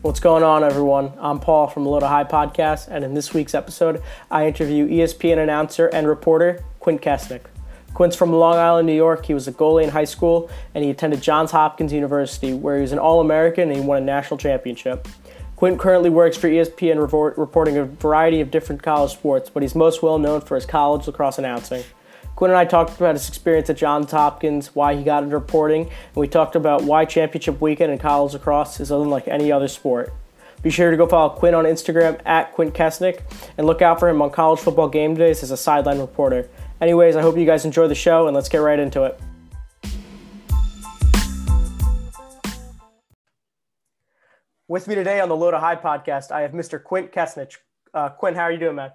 What's going on, everyone? I'm Paul from Low to High Podcast, and in this week's episode, I interview ESPN announcer and reporter Quint Kessenich. Quint's from Long Island, New York. He was a goalie in high school, and he attended Johns Hopkins University, where he was an All American and he won a national championship. Quint currently works for ESPN reporting a variety of different college sports, but he's most well known for his college lacrosse announcing. Quint and I talked about his experience at Johns Hopkins, why he got into reporting, and we talked about why championship weekend in college lacrosse is unlike any other sport. Be sure to go follow Quint on Instagram at Quint Kessenich and look out for him on college football game days as a sideline reporter. Anyways, I hope you guys enjoy the show and let's get right into it. With me today on the Low to High podcast, I have Mr. Quint Kessenich. Uh, Quint, how are you doing, man?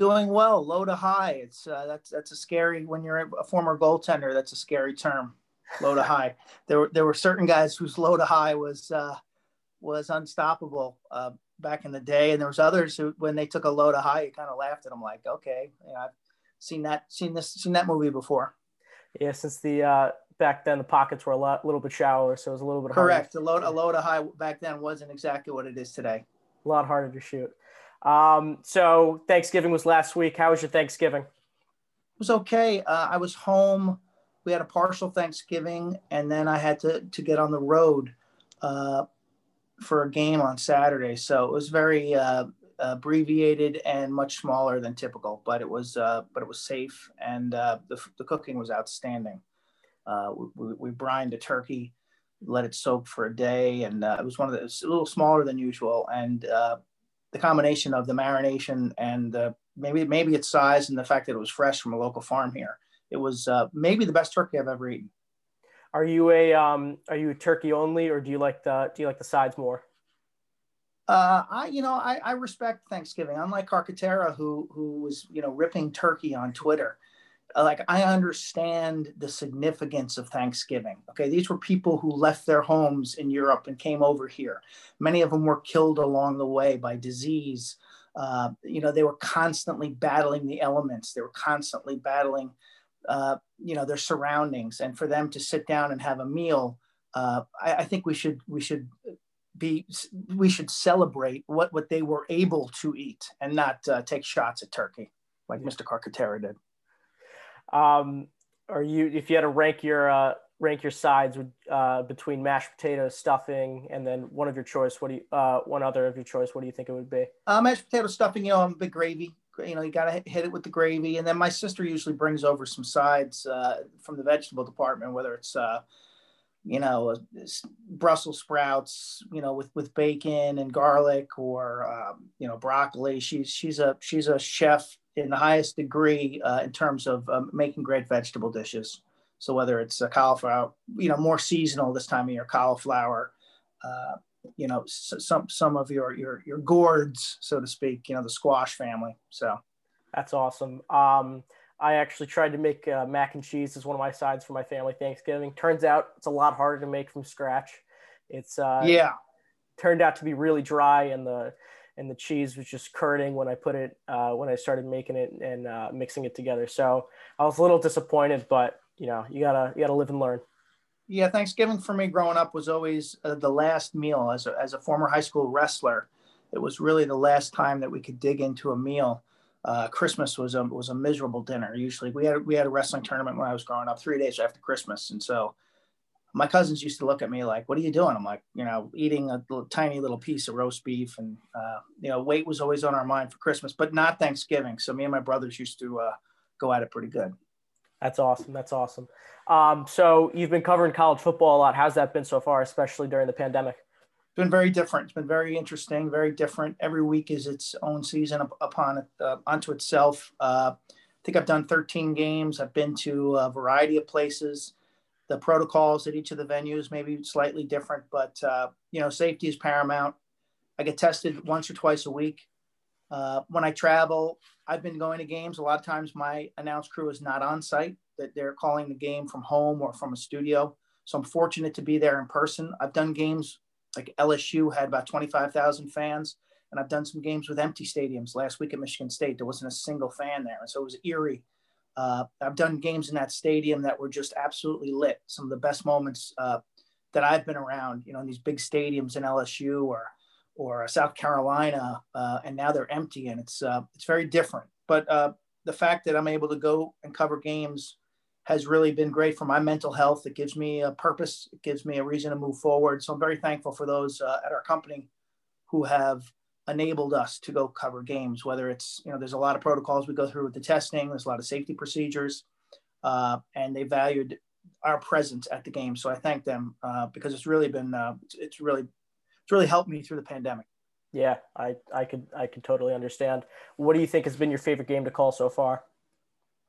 Doing well, low to high. It's uh, that's that's a scary when you're a former goaltender. That's a scary term, low to high. There were there were certain guys whose low to high was uh, was unstoppable uh, back in the day, and there was others who when they took a low to high, you kind of laughed at them like, okay, you know, I've seen that seen this seen that movie before. Yeah, since the uh, back then the pockets were a lot, little bit shallower, so it was a little bit correct. Harder. A low a low to high back then wasn't exactly what it is today. A lot harder to shoot. Um, so Thanksgiving was last week. How was your Thanksgiving? It was okay. Uh, I was home. We had a partial Thanksgiving, and then I had to to get on the road uh, for a game on Saturday. So it was very uh, abbreviated and much smaller than typical, but it was uh, but it was safe, and uh, the the cooking was outstanding. Uh, we, we brined a turkey, let it soak for a day, and uh, it was one of the a little smaller than usual, and the combination of the marination and the, maybe maybe its size and the fact that it was fresh from a local farm here. It was uh, maybe the best turkey I've ever eaten. Are you a um, are you a turkey only, or do you like the do you like the sides more? Uh, I you know I, I respect Thanksgiving. Unlike Carcaterra, who who was you know ripping turkey on Twitter, like I understand the significance of Thanksgiving. Okay, these were people who left their homes in Europe and came over here. Many of them were killed along the way by disease. Uh, you know, they were constantly battling the elements. They were constantly battling, uh, you know, their surroundings. And for them to sit down and have a meal, uh, I, I think we should we should be we should celebrate what what they were able to eat and not uh, take shots at turkey like Mr. Carcaterra did. Um, are you if you had to rank your uh, rank your sides uh, between mashed potatoes, stuffing, and then one of your choice? What do you uh, one other of your choice? What do you think it would be? Uh, mashed potato stuffing. You know, I'm a big gravy. You know, you got to hit it with the gravy, and then my sister usually brings over some sides uh, from the vegetable department, whether it's uh, you know, Brussels sprouts, you know, with with bacon and garlic, or um, you know, broccoli. She's she's a she's a chef in the highest degree uh, in terms of um, making great vegetable dishes. So whether it's a cauliflower, you know, more seasonal this time of year, cauliflower, uh, you know, some some of your your your gourds, so to speak, you know, the squash family. So that's awesome. Um, I actually tried to make uh, mac and cheese as one of my sides for my family Thanksgiving. Turns out it's a lot harder to make from scratch. It's uh, yeah, turned out to be really dry, and the and the cheese was just curding when I put it uh, when I started making it and uh, mixing it together. So I was a little disappointed, but you know you gotta you gotta live and learn. Yeah, Thanksgiving for me growing up was always uh, the last meal. As a, as a former high school wrestler, it was really the last time that we could dig into a meal. Uh, Christmas was a was a miserable dinner. Usually, we had we had a wrestling tournament when I was growing up, three days after Christmas, and so my cousins used to look at me like, "What are you doing?" I'm like, you know, eating a little, tiny little piece of roast beef, and uh, you know, weight was always on our mind for Christmas, but not Thanksgiving. So me and my brothers used to uh, go at it pretty good. That's awesome. That's awesome. Um, so you've been covering college football a lot. How's that been so far, especially during the pandemic? It's been very different. It's been very interesting, very different. Every week is its own season upon uh, onto itself. Uh, I think I've done 13 games. I've been to a variety of places the protocols at each of the venues may be slightly different, but uh, you know, safety is paramount. I get tested once or twice a week. Uh, when I travel, I've been going to games. A lot of times, my announce crew is not on site; that they're calling the game from home or from a studio. So I'm fortunate to be there in person. I've done games like LSU had about 25,000 fans, and I've done some games with empty stadiums. Last week at Michigan State, there wasn't a single fan there, and so it was eerie uh, I've done games in that stadium that were just absolutely lit. Some of the best moments uh, that I've been around, you know, in these big stadiums in LSU or or South Carolina, uh, and now they're empty, and it's uh, it's very different. But uh, the fact that I'm able to go and cover games has really been great for my mental health. It gives me a purpose. It gives me a reason to move forward. So I'm very thankful for those uh, at our company who have enabled us to go cover games. Whether it's you know, there's a lot of protocols we go through with the testing. There's a lot of safety procedures, uh, and they valued our presence at the game. So I thank them uh, because it's really been uh, it's, really it's really helped me through the pandemic. Yeah, I I could I could totally understand. What do you think has been your favorite game to call so far?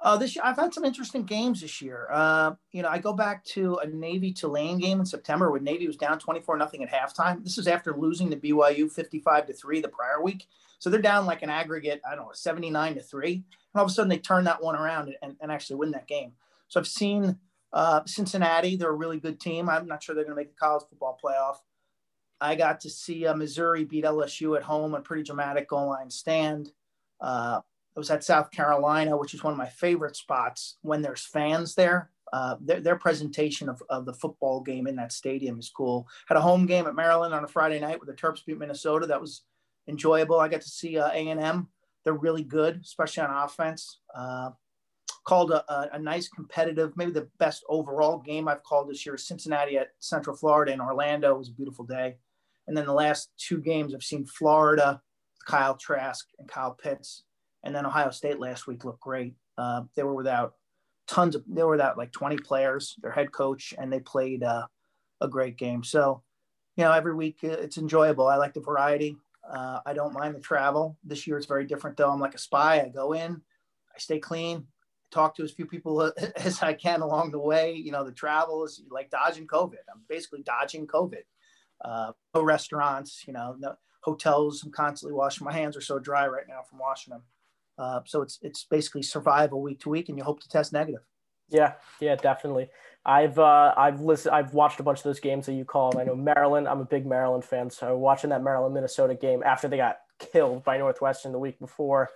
Uh, this year, I've had some interesting games this year. Uh, you know, I go back to a Navy Tulane game in September when Navy was down 24 nothing at halftime. This is after losing to BYU 55 to 3 the prior week. So they're down like an aggregate, I don't know, 79 to 3. And all of a sudden they turn that one around and, and actually win that game. So I've seen uh, Cincinnati, they're a really good team. I'm not sure they're going to make the college football playoff. I got to see uh, Missouri beat LSU at home, a pretty dramatic goal line stand. Uh, I was at South Carolina, which is one of my favorite spots when there's fans there. Uh, their, their, presentation of, of the football game in that stadium is cool. Had a home game at Maryland on a Friday night with the Terps beat Minnesota. That was enjoyable. I got to see uh, A&M. They're really good, especially on offense. Uh, called a, a, a, nice competitive, maybe the best overall game I've called this year. Cincinnati at Central Florida in Orlando. It was a beautiful day. And then the last two games I've seen Florida, Kyle Trask and Kyle Pitts and then Ohio State last week looked great. Uh, they were without tons of, they were without like 20 players, their head coach, and they played uh, a great game. So, you know, every week uh, it's enjoyable. I like the variety. Uh, I don't mind the travel. This year it's very different though. I'm like a spy. I go in, I stay clean, talk to as few people as I can along the way. You know, the travel is like dodging COVID. I'm basically dodging COVID. Uh, no restaurants, you know, no hotels. I'm constantly washing my hands are so dry right now from washing them. Uh, so it's it's basically survival week to week, and you hope to test negative. Yeah, yeah, definitely. I've uh, I've listened. I've watched a bunch of those games that you call. I know Maryland. I'm a big Maryland fan, so watching that Maryland Minnesota game after they got killed by Northwestern the week before,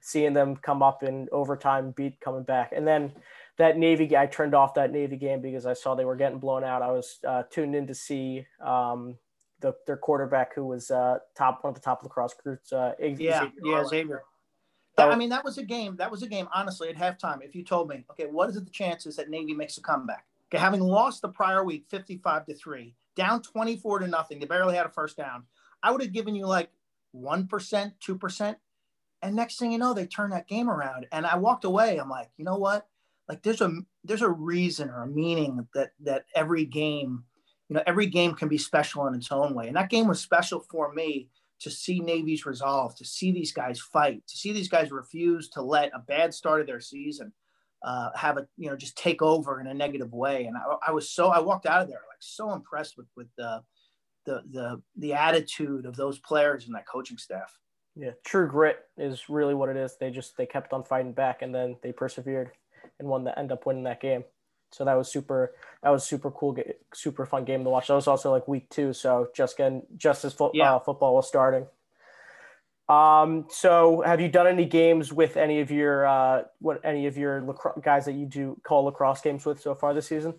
seeing them come up in overtime, beat coming back, and then that Navy. I turned off that Navy game because I saw they were getting blown out. I was uh, tuned in to see um, the, their quarterback, who was uh, top one of the top lacrosse recruits. Uh, yeah, Xavier yeah, Xavier. I mean, that was a game. That was a game. Honestly, at halftime, if you told me, okay, what is it the chances that Navy makes a comeback? Okay, having lost the prior week, fifty-five to three, down twenty-four to nothing, they barely had a first down. I would have given you like one percent, two percent, and next thing you know, they turn that game around. And I walked away. I'm like, you know what? Like, there's a there's a reason or a meaning that that every game, you know, every game can be special in its own way. And that game was special for me to see Navy's resolve, to see these guys fight, to see these guys refuse to let a bad start of their season uh, have a you know just take over in a negative way. And I, I, was so I walked out of there like so impressed with with the the the the attitude of those players and that coaching staff. Yeah, true grit is really what it is. They just they kept on fighting back and then they persevered and won the end up winning that game. So that was super. That was super cool, super fun game to watch. That was also like week two, so just getting just as fo- yeah. uh, football was starting. Um, so have you done any games with any of your uh, what any of your lacro- guys that you do call lacrosse games with so far this season?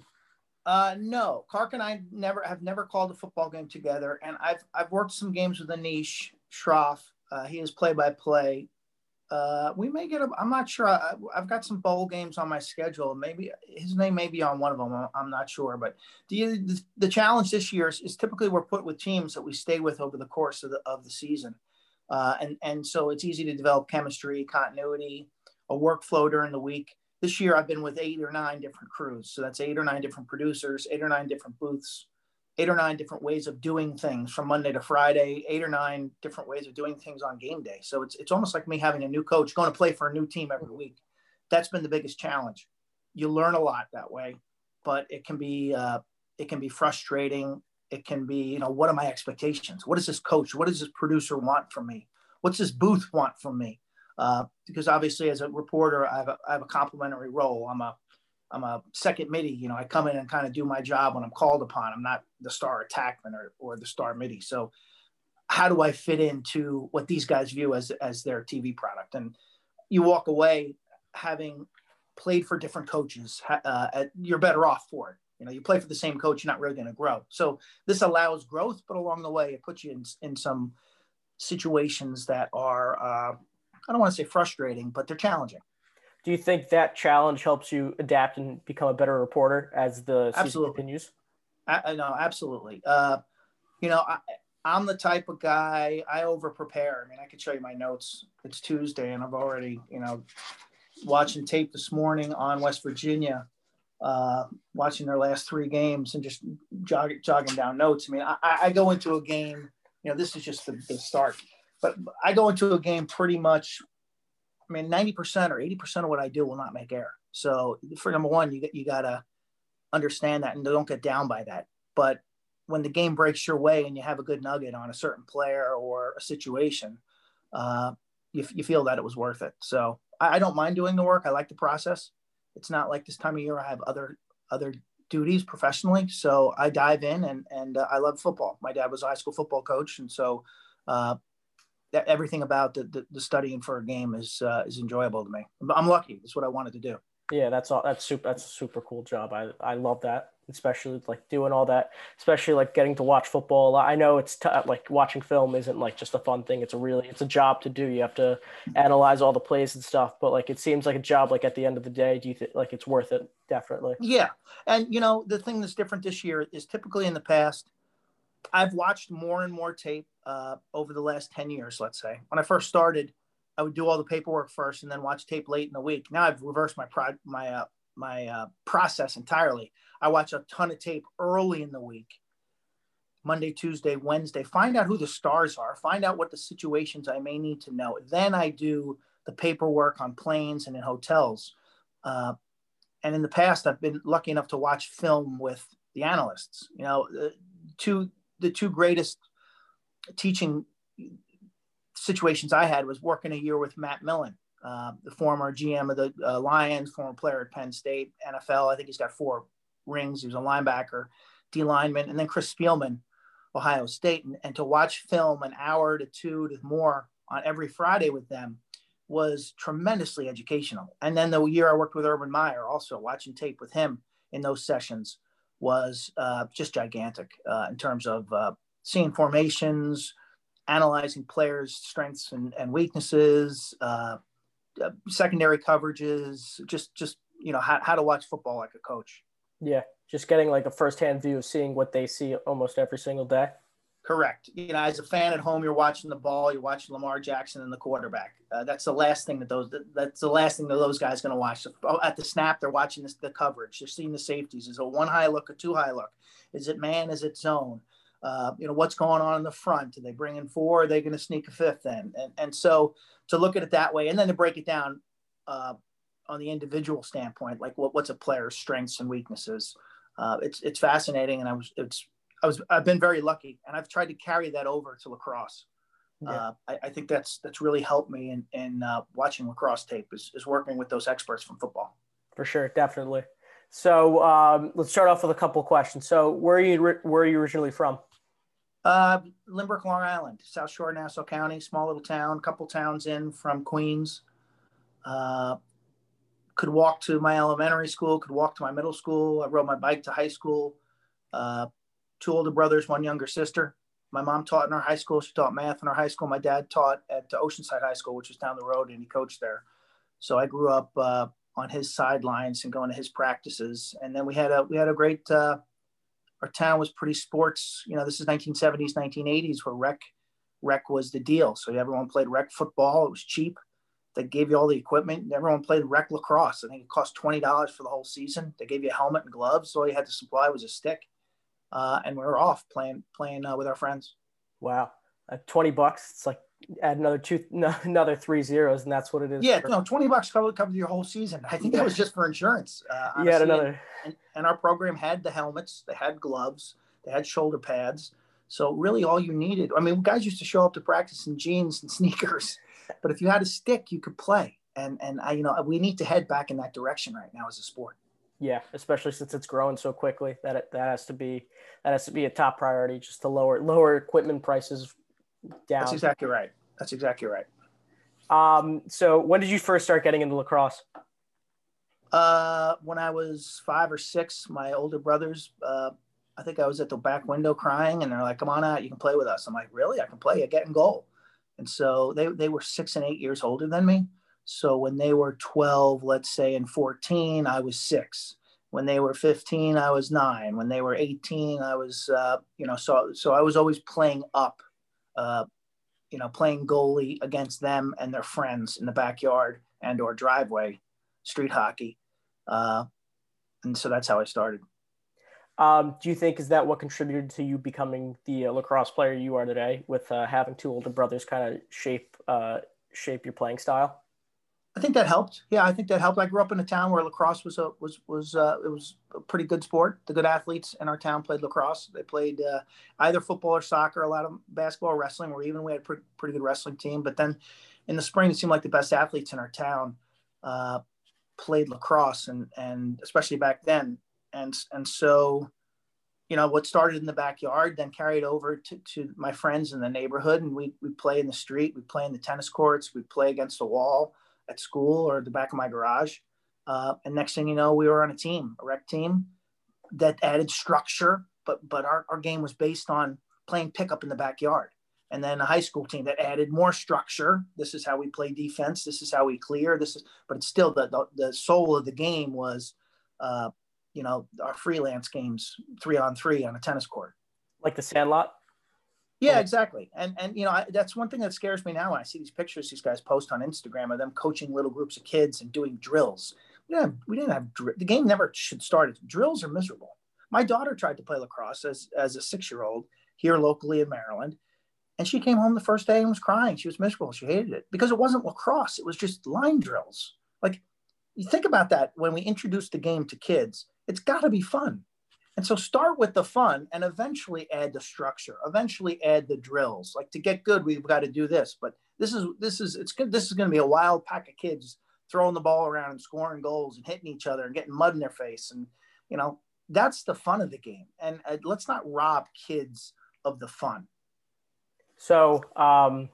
Uh, no, Clark and I never have never called a football game together, and I've I've worked some games with Anish Shroff. Uh, he is play by play uh, we may get. A, I'm not sure. I, have got some bowl games on my schedule. Maybe his name may be on one of them. I'm not sure. But the the, the challenge this year is, is, typically we're put with teams that we stay with over the course of the of the season, uh, and and so it's easy to develop chemistry, continuity, a workflow during the week. This year I've been with eight or nine different crews, so that's eight or nine different producers, eight or nine different booths, eight or nine different ways of doing things from Monday to Friday, eight or nine different ways of doing things on game day. So it's, it's almost like me having a new coach going to play for a new team every week. That's been the biggest challenge. You learn a lot that way, but it can be, uh, it can be frustrating. It can be, you know, what are my expectations? What does this coach, what does this producer want from me? What's this booth want from me? Uh, because obviously as a reporter, I have a, I have a complimentary role. I'm a, I'm a second middie. You know, I come in and kind of do my job when I'm called upon. I'm not the star attackman or, or the star middie. So how do I fit into what these guys view as, as their TV product? And you walk away having played for different coaches, uh, you're better off for it. You know, you play for the same coach, you're not really going to grow. So this allows growth, but along the way, it puts you in, in some situations that are, uh, I don't want to say frustrating, but they're challenging. Do you think that challenge helps you adapt and become a better reporter as the season absolutely. continues? I, no, absolutely. Uh, you know, I, I'm the type of guy I over prepare. I mean, I could show you my notes. It's Tuesday, and I've already, you know, watching tape this morning on West Virginia, uh, watching their last three games and just jog, jogging down notes. I mean, I, I go into a game, you know, this is just the, the start, but I go into a game pretty much. I mean, 90% or 80% of what I do will not make error. So, for number one, you, you got to understand that and don't get down by that. But when the game breaks your way and you have a good nugget on a certain player or a situation, uh, you, you feel that it was worth it. So I, I, don't mind doing the work. I like the process. It's not like this time of year I have other other duties professionally. So I dive in and and uh, I love football. My dad was a high school football coach, and so uh, everything about the, the, the, studying for a game is uh, is enjoyable to me. I'm lucky. That's what I wanted to do. Yeah, that's all. That's super. That's a super cool job. I I love that, especially like doing all that, especially like getting to watch football. I know it's t- like watching film isn't like just a fun thing. It's a really it's a job to do. You have to analyze all the plays and stuff. But like it seems like a job. Like at the end of the day, do you think like it's worth it? Definitely. Yeah, and you know the thing that's different this year is typically in the past, I've watched more and more tape uh, over the last ten years. Let's say when I first started I would do all the paperwork first and then watch tape late in the week. Now I've reversed my pro- my uh, my uh, process entirely. I watch a ton of tape early in the week, Monday, Tuesday, Wednesday. Find out who the stars are. Find out what the situations I may need to know. Then I do the paperwork on planes and in hotels. Uh, and in the past, I've been lucky enough to watch film with the analysts. You know, two the two greatest teaching situations I had was working a year with Matt Millen, uh, the former GM of the uh, Lions, former player at Penn State, NFL. I think he's got four rings. He was a linebacker, D lineman, and then Chris Spielman, Ohio State. And, and to watch film an hour to two to more on every Friday with them was tremendously educational. And then the year I worked with Urban Meyer, also watching tape with him in those sessions was uh, just gigantic uh, in terms of uh, seeing formations, analyzing players' strengths and, and weaknesses, uh, uh, secondary coverages, just just you know how, how to watch football like a coach. Yeah, just getting like a firsthand view of seeing what they see almost every single day. Correct. You know, as a fan at home, you're watching the ball, you're watching Lamar Jackson and the quarterback. Uh, that's the last thing that those that's the last thing that those guys going to watch. Oh, at the snap, they're watching this, the coverage. They're seeing the safeties. Is it one high look, a two high look? Is it man? Is it zone? Uh, you know what's going on in the front are they bringing four are they going to sneak a fifth in and, and so to look at it that way and then to break it down uh, on the individual standpoint like what, what's a player's strengths and weaknesses uh, it's it's fascinating and i was it's i was i've been very lucky and i've tried to carry that over to lacrosse yeah. Uh, I, I, think that's that's really helped me in, in uh, watching lacrosse tape is, is working with those experts from football for sure definitely so um, let's start off with a couple questions so where are you where are you originally from uh, Long Island, South Shore, Nassau County, small little town, couple towns in from Queens. Uh, could walk to my elementary school, could walk to my middle school. I rode my bike to high school. Uh, two older brothers, one younger sister. My mom taught in our high school. She taught math in our high school. My dad taught at Oceanside High School, which was down the road, and he coached there. So I grew up uh, on his sidelines and going to his practices. And then we had a we had a great uh, our town was pretty sports. You know, this is 1970s, 1980s, where rec rec was the deal. So everyone played rec football. It was cheap. They gave you all the equipment. Everyone played rec lacrosse. I think it cost twenty dollars for the whole season. They gave you a helmet and gloves. All you had to supply was a stick, uh, and we were off playing playing uh, with our friends. Wow, uh, twenty bucks. It's like add another two, no, another three zeros, and that's what it is. Yeah, for- no, twenty bucks covered covered your whole season. I think that was just for insurance. Uh. Yeah, another. And, and, our program had the helmets, they had gloves, they had shoulder pads. So really, all you needed. I mean, guys used to show up to practice in jeans and sneakers, but if you had a stick, you could play. And and I, you know, we need to head back in that direction right now as a sport. Yeah, especially since it's growing so quickly. That it, that has to be that has to be a top priority, just to lower lower equipment prices down. That's exactly right. That's exactly right. Um, so when did you first start getting into lacrosse? Uh, when I was five or six, my older brothers, uh, I think I was at the back window crying, and they're like, "Come on out, you can play with us." I'm like, "Really? I can play. I get in goal." And so they they were six and eight years older than me. So when they were 12, let's say, and 14, I was six. When they were 15, I was nine. When they were 18, I was, uh, you know, so so I was always playing up, uh, you know, playing goalie against them and their friends in the backyard and or driveway, street hockey, uh, and so that's how I started. Um, do you think is that what contributed to you becoming the uh, lacrosse player you are today, with uh, having two older brothers kind of shape uh, shape your playing style? I think that helped. Yeah, I think that helped. I grew up in a town where lacrosse was a was was uh, it was a pretty good sport. The good athletes in our town played lacrosse. They played uh, either football or soccer. A lot of basketball, wrestling, or even we had a pretty, pretty good wrestling team. But then in the spring, it seemed like the best athletes in our town uh, played lacrosse, and and especially back then. And and so, you know, what started in the backyard then carried over to, to my friends in the neighborhood, and we we play in the street, we play in the tennis courts, we play against the wall at school or the back of my garage. Uh, and next thing you know, we were on a team, a rec team that added structure, but but our, our game was based on playing pickup in the backyard. And then a high school team that added more structure. This is how we play defense. This is how we clear. This is, but it's still the the, the soul of the game was, uh, you know, our freelance games, three on three on a tennis court, like the Sandlot. Yeah, exactly. And and you know I, that's one thing that scares me now when I see these pictures these guys post on Instagram of them coaching little groups of kids and doing drills. Yeah, we didn't have the game. Never should start. Drills are miserable. My daughter tried to play lacrosse as as a six year old here locally in Maryland, and she came home the first day and was crying. She was miserable. She hated it because it wasn't lacrosse. It was just line drills. Like you think about that when we introduce the game to kids, it's got to be fun. And so start with the fun and eventually add the structure, eventually add the drills. Like to get good, we've got to do this. But this is this is it's good. This is going to be a wild pack of kids throwing the ball around and scoring goals and hitting each other and getting mud in their face. And you know that's the fun of the game. And uh, let's not rob kids of the fun. So um,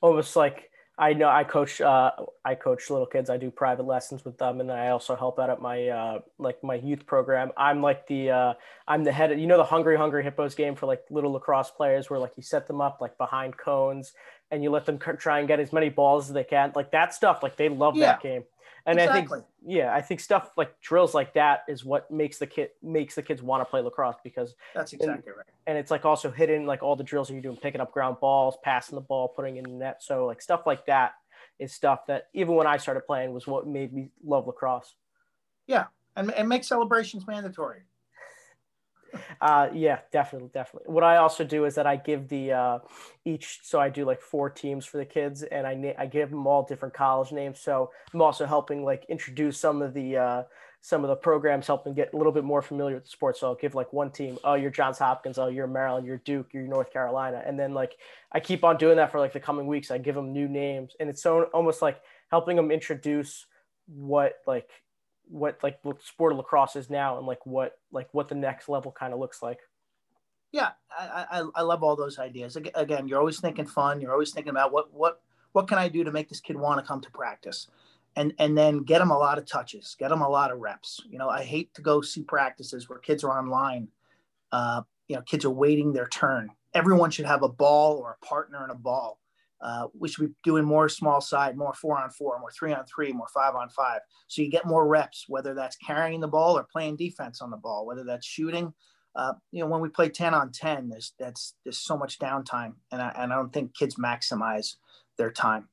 almost like I know I coach uh, I coach little kids. I do private lessons with them, and then I also help out at my uh, like my youth program. I'm like the uh, I'm the head. Of, you know the Hungry Hungry Hippos game for like little lacrosse players, where like you set them up like behind cones, and you let them try and get as many balls as they can. Like that stuff, like they love yeah. that game. And exactly. I think, yeah, I think stuff like drills like that is what makes the kid makes the kids want to play lacrosse because that's exactly and, right. And it's like also hidden like all the drills that you're doing, picking up ground balls, passing the ball, putting in the net. So like stuff like that is stuff that even when I started playing was what made me love lacrosse. Yeah, and, and make celebrations mandatory uh, yeah, definitely, definitely. What I also do is that I give the uh, each, so I do like four teams for the kids, and I na- I give them all different college names. So I'm also helping like introduce some of the uh, some of the programs, helping get a little bit more familiar with the sport. So I'll give like one team, oh, you're Johns Hopkins, oh, you're Maryland, you're Duke, you're North Carolina, and then like I keep on doing that for like the coming weeks. I give them new names, and it's so almost like helping them introduce what like what like the sport of lacrosse is now and like what like what the next level kind of looks like. Yeah I, I, I love all those ideas. Again you're always thinking fun. You're always thinking about what what what can i do to make this kid want to come to practice? And and then get them a lot of touches get them a lot of reps. You know i hate to go see practices where kids are online uh, you know kids are waiting their turn. Everyone should have a ball or a partner and a ball uh, we should be doing more small side, more four on four, more three on three, more five on five. So you get more reps, whether that's carrying the ball or playing defense on the ball, whether that's shooting. Uh, you know, when we play 10 on 10, there's, that's, there's so much downtime. And I, and I don't think kids maximize their time.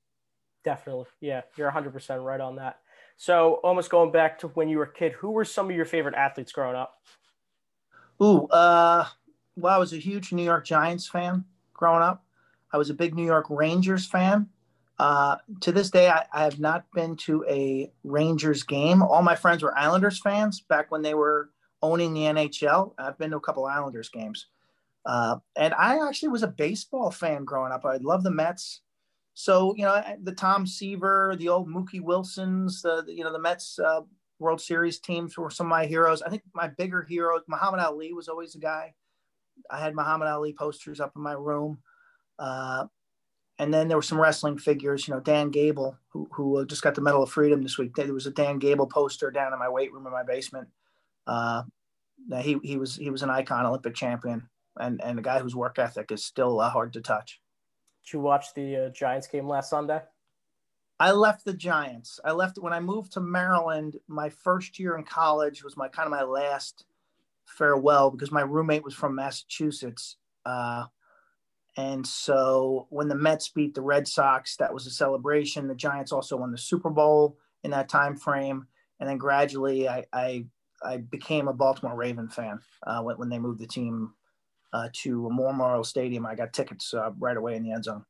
Definitely. Yeah. You're 100% right on that. So almost going back to when you were a kid, who were some of your favorite athletes growing up? Ooh, uh, well, I was a huge New York Giants fan growing up. I was a big New York Rangers fan. Uh, to this day, I, I, have not been to a Rangers game. All my friends were Islanders fans back when they were owning the NHL. I've been to a couple Islanders games. Uh, and I actually was a baseball fan growing up. I love the Mets. So, you know, the Tom Seaver, the old Mookie Wilsons, the, you know, the Mets uh, World Series teams were some of my heroes. I think my bigger hero, Muhammad Ali, was always a guy. I had Muhammad Ali posters up in my room. Uh, and then there were some wrestling figures. You know, Dan Gable, who who just got the Medal of Freedom this week. There was a Dan Gable poster down in my weight room in my basement. Uh, he he was he was an icon, Olympic champion, and and a guy whose work ethic is still uh, hard to touch. Did you watch the uh, Giants game last Sunday? I left the Giants. I left when I moved to Maryland. My first year in college was my kind of my last farewell because my roommate was from Massachusetts. Uh, and so when the Mets beat the Red Sox, that was a celebration. The Giants also won the Super Bowl in that time frame. And then gradually I, I, I became a Baltimore Raven fan uh, when, when, they moved the team uh, to Memorial Stadium. I got tickets uh, right away in the end zone.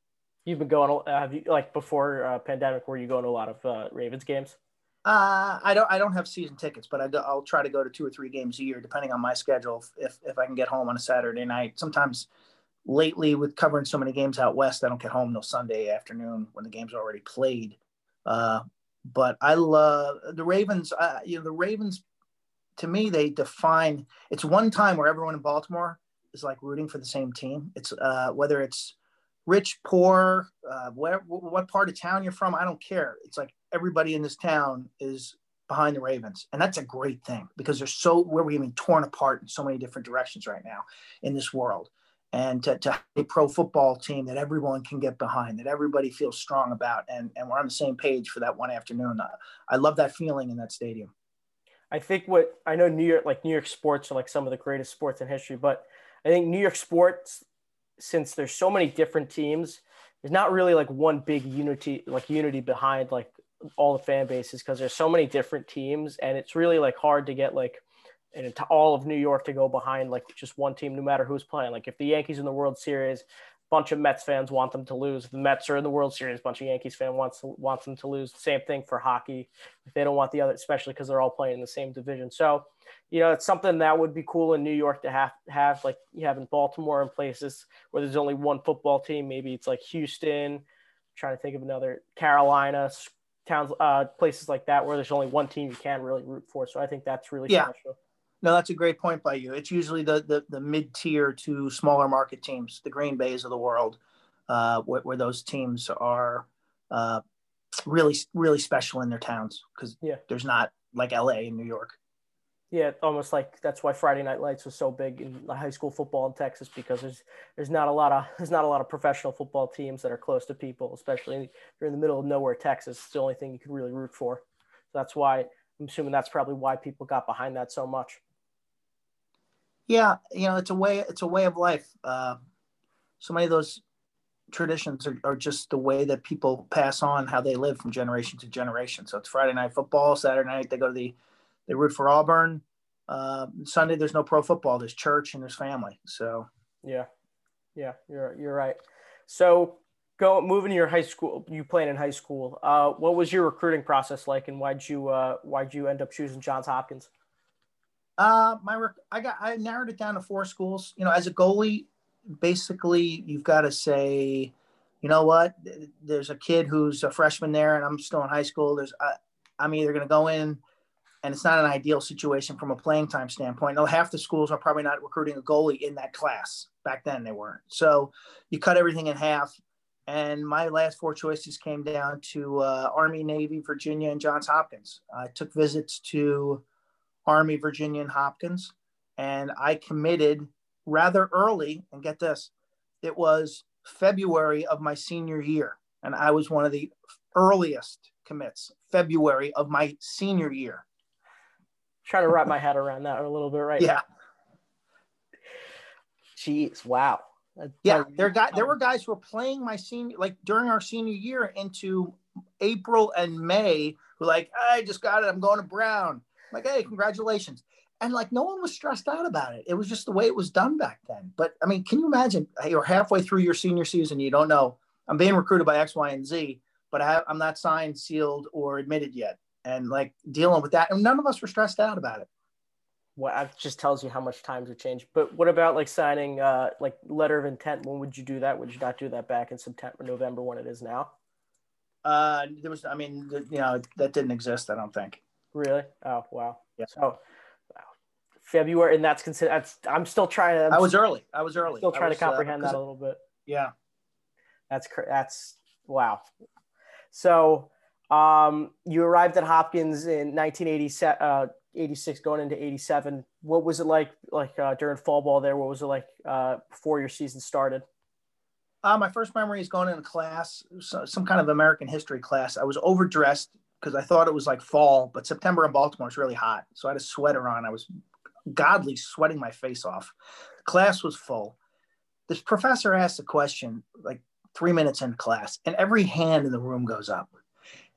You've been going. Have you like before uh, pandemic? Were you going to a lot of uh, Ravens games? Uh, I don't. I don't have season tickets, but I will try to go to two or three games a year, depending on my schedule. If if I can get home on a Saturday night, sometimes lately with covering so many games out west, I don't get home till Sunday afternoon when the game's already played. Uh, but I love the Ravens. Uh, you know, the Ravens. To me, they define. It's one time where everyone in Baltimore is like rooting for the same team. It's uh, whether it's rich, poor, uh, where, what part of town you're from, I don't care. It's like everybody in this town is behind the Ravens. And that's a great thing because they're so, we're being torn apart in so many different directions right now in this world. And to, to a pro football team that everyone can get behind, that everybody feels strong about, and, and we're on the same page for that one afternoon. I, I love that feeling in that stadium. I think what I know New York, like New York sports are like some of the greatest sports in history, but I think New York sports since there's so many different teams, there's not really like one big unity, like unity behind like all the fan bases because there's so many different teams, and it's really like hard to get like into all of New York to go behind like just one team, no matter who's playing. Like if the Yankees in the World Series, bunch of Mets fans want them to lose. If the Mets are in the World Series, a bunch of Yankees fans wants wants them to lose. Same thing for hockey. If they don't want the other, especially because they're all playing in the same division. So you know, it's something that would be cool in New York to have have like you have in Baltimore and places where there's only one football team. Maybe it's like Houston. I'm trying to think of another Carolina towns, uh, places like that where there's only one team you can really root for. So I think that's really yeah. special. No, that's a great point by you. It's usually the the, the mid tier to smaller market teams, the Green Bays of the world, uh, where, where those teams are uh, really really special in their towns because yeah. there's not like LA and New York. Yeah, almost like that's why Friday Night Lights was so big in high school football in Texas because there's there's not a lot of there's not a lot of professional football teams that are close to people, especially if you're in the middle of nowhere, Texas. It's the only thing you can really root for. So that's why I'm assuming that's probably why people got behind that so much. Yeah, you know, it's a way it's a way of life. Uh, so many of those traditions are, are just the way that people pass on how they live from generation to generation. So it's Friday night football, Saturday night they go to the they root for Auburn. Uh, Sunday there's no pro football. There's church and there's family. So yeah, yeah, you're you're right. So go moving to your high school. You playing in high school. Uh, what was your recruiting process like, and why'd you uh, why'd you end up choosing Johns Hopkins? Uh, my rec- I got I narrowed it down to four schools. You know, as a goalie, basically you've got to say, you know what, there's a kid who's a freshman there, and I'm still in high school. There's uh, I'm either going to go in and it's not an ideal situation from a playing time standpoint. No, half the schools are probably not recruiting a goalie in that class. Back then, they weren't. So you cut everything in half. And my last four choices came down to uh, Army, Navy, Virginia, and Johns Hopkins. I took visits to Army, Virginia, and Hopkins, and I committed rather early. And get this, it was February of my senior year, and I was one of the earliest commits. February of my senior year trying to wrap my head around that a little bit right yeah. now. Jeez, wow. Yeah, there got there were guys who were playing my senior like during our senior year into April and May who like, I just got it, I'm going to Brown. Like, hey, congratulations. And like no one was stressed out about it. It was just the way it was done back then. But I mean, can you imagine you're halfway through your senior season, you don't know, I'm being recruited by X, Y, and Z, but I, i'm not signed, sealed, or admitted yet and like dealing with that. And none of us were stressed out about it. Well, that just tells you how much times have changed. But what about like signing uh like letter of intent? When would you do that? Would you not do that back in September, November when it is now? Uh, there was, I mean, you know, that didn't exist. I don't think. Really? Oh, wow. Yeah. So, wow. February, and that's considered. That's, I'm still trying to. I'm i was early. I was early. Still trying was, to comprehend uh, that a little bit. Yeah. That's that's wow. So um, you arrived at Hopkins in 1986, uh, 86, going into 87. What was it like, like uh, during fall ball there? What was it like uh, before your season started? Uh, my first memory is going into class, some kind of American history class. I was overdressed because I thought it was like fall, but September in Baltimore is really hot. So I had a sweater on. I was godly sweating my face off. class was full. This professor asked a question like three minutes in class, and every hand in the room goes up.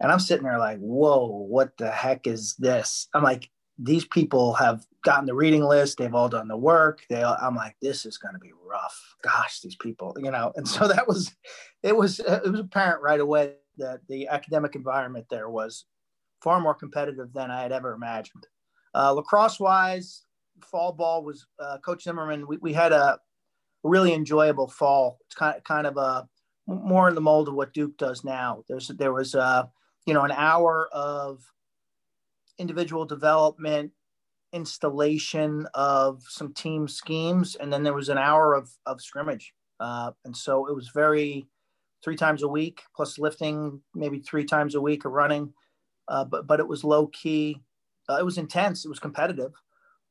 And I'm sitting there like, whoa, what the heck is this? I'm like, these people have gotten the reading list. They've all done the work. They, all, I'm like, this is going to be rough. Gosh, these people, you know. And so that was, it was, it was apparent right away that the academic environment there was far more competitive than I had ever imagined. Uh, lacrosse wise, fall ball was uh, Coach Zimmerman. We, we had a really enjoyable fall. It's kind of, kind of a more in the mold of what Duke does now. There's there was uh, you know an hour of individual development, installation of some team schemes, and then there was an hour of of scrimmage. Uh, and so it was very three times a week plus lifting, maybe three times a week or running. Uh, but but it was low key. Uh, it was intense. It was competitive,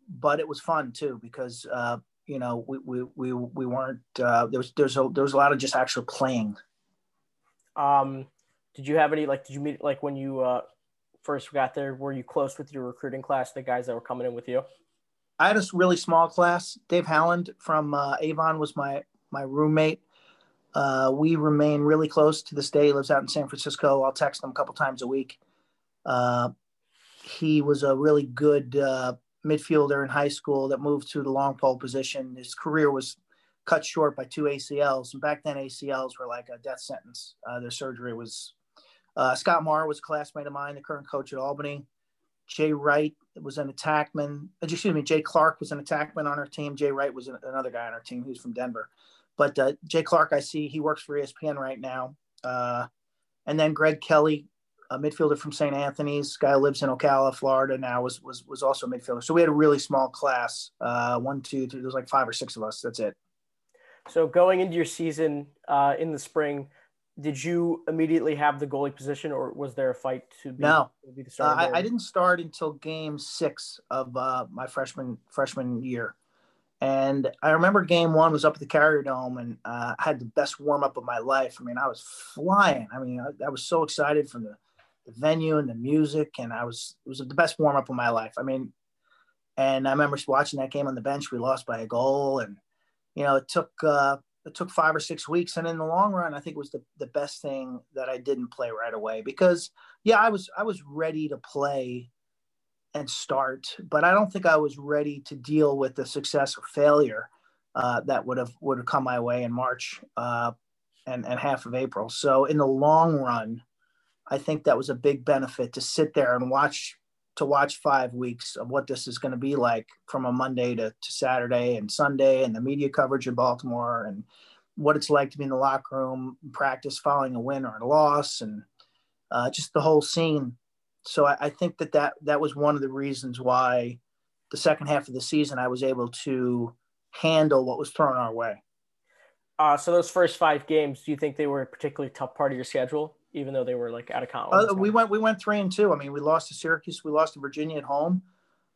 but it was fun too because uh, you know, we we we, we weren't uh, there was there's a there was a lot of just actual playing. Um, did you have any like did you meet like when you uh, first got there? Were you close with your recruiting class, the guys that were coming in with you? I had a really small class. Dave Howland from uh, Avon was my my roommate. Uh, we remain really close to this day. He lives out in San Francisco. I'll text him a couple times a week. Uh, he was a really good uh, midfielder in high school that moved to the long pole position. His career was cut short by two ACLs, and back then ACLs were like a death sentence. Uh, their surgery was. Uh, Scott Marr was a classmate of mine, the current coach at Albany. Jay Wright was an attackman. Excuse me, Jay Clark was an attackman on our team. Jay Wright was another guy on our team who's from Denver. But uh, Jay Clark, I see he works for ESPN right now. Uh, and then Greg Kelly a midfielder from St. Anthony's. Guy lives in Ocala, Florida now. Was was was also a midfielder. So we had a really small class. Uh, one, two, three. There was like five or six of us. That's it. So going into your season uh, in the spring, did you immediately have the goalie position, or was there a fight to be, no? To be the starter? Uh, I, I, didn't start until game six of uh, my freshman freshman year. And I remember game one was up at the Carrier Dome, and uh, I had the best warm up of my life. I mean, I was flying. I mean, I, I was so excited from the the venue and the music, and I was it was the best warm up of my life. I mean, and I remember watching that game on the bench. We lost by a goal, and you know it took uh, it took five or six weeks, and in the long run, I think it was the the best thing that I didn't play right away because yeah, I was I was ready to play and start, but I don't think I was ready to deal with the success or failure uh, that would have would have come my way in March uh, and and half of April. So in the long run I think that was a big benefit to sit there and watch to watch five weeks of what this is going to be like from a Monday to, to Saturday and Sunday and the media coverage in Baltimore and what it's like to be in the locker room, practice following a win or a loss, and uh, just the whole scene. So I, I, think that, that that was one of the reasons why the second half of the season I was able to handle what was thrown our way. Uh, so those first five games, do you think they were a particularly tough part of your schedule? even though they were like out of conference? Uh, we went we went three and two. I mean, we lost to Syracuse, we lost to Virginia at home.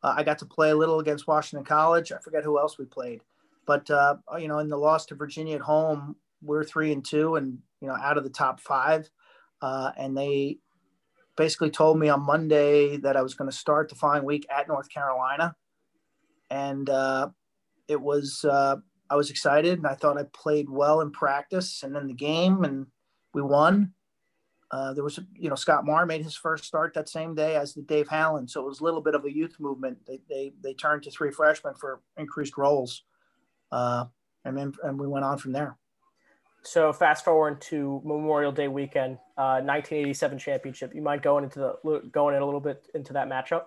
Uh, I got to play a little against Washington College. I forget who else we played, but uh, you know, in the loss to Virginia at home, we're three and two, and you know, out of the top five. Uh, and they basically told me on Monday that I was going to start the following week at North Carolina, and uh, it was uh, I was excited, and I thought I played well in practice, and then the game, and we won uh, there was, you know, Scott Marr made his first start that same day as did Dave Hallen, So it was a little bit of a youth movement. They, they, they turned to three freshmen for increased roles. Uh, and then and we went on from there. So fast forward to Memorial Day weekend, uh, 1987 championship. You mind going into the going in a little bit into that matchup?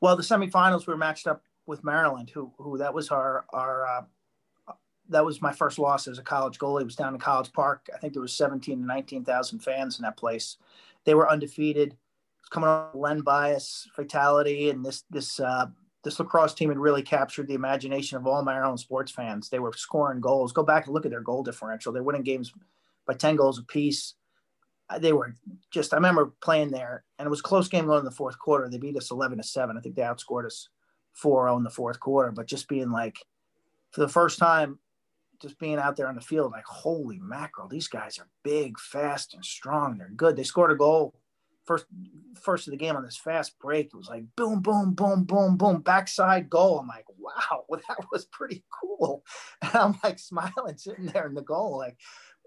Well, the semifinals were matched up with Maryland, who who that was our our uh, that was my first loss as a college goalie. It was down in College Park. I think there was 17 to 19,000 fans in that place. They were undefeated. It's coming on Len Bias fatality, and this this uh, this lacrosse team had really captured the imagination of all Maryland sports fans. They were scoring goals. Go back and look at their goal differential. They're winning games by 10 goals apiece. Uh, they were just, I remember playing there and it was a close game going in the fourth quarter. They beat us 11 to 7. I think they outscored us 4 0 in the fourth quarter, but just being like, for the first time, just being out there on the field, like, holy mackerel, these guys are big, fast, and strong. They're good. They scored a goal first first of the game on this fast break. It was like boom, boom, boom, boom, boom, backside goal. I'm like, wow, well, that was pretty cool. And I'm like smiling, sitting there in the goal, like,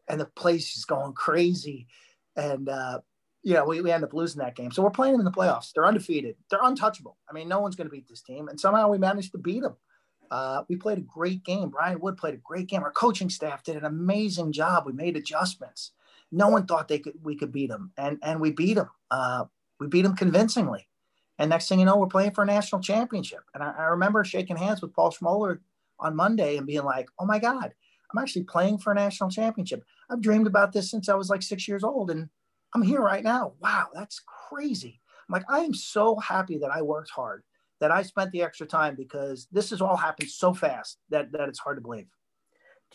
and the place is going crazy. And uh, you know, we, we end up losing that game. So we're playing them in the playoffs. They're undefeated. They're untouchable. I mean, no one's going to beat this team. And somehow we managed to beat them. Uh, we played a great game. Brian Wood played a great game. Our coaching staff did an amazing job. We made adjustments. No one thought they could we could beat them, and and we beat them. Uh, we beat them convincingly. And next thing you know, we're playing for a national championship. And I, I remember shaking hands with Paul Schmoller on Monday and being like, "Oh my God, I'm actually playing for a national championship. I've dreamed about this since I was like six years old, and I'm here right now. Wow, that's crazy." I'm like, I am so happy that I worked hard that I spent the extra time because this has all happened so fast that, that it's hard to believe.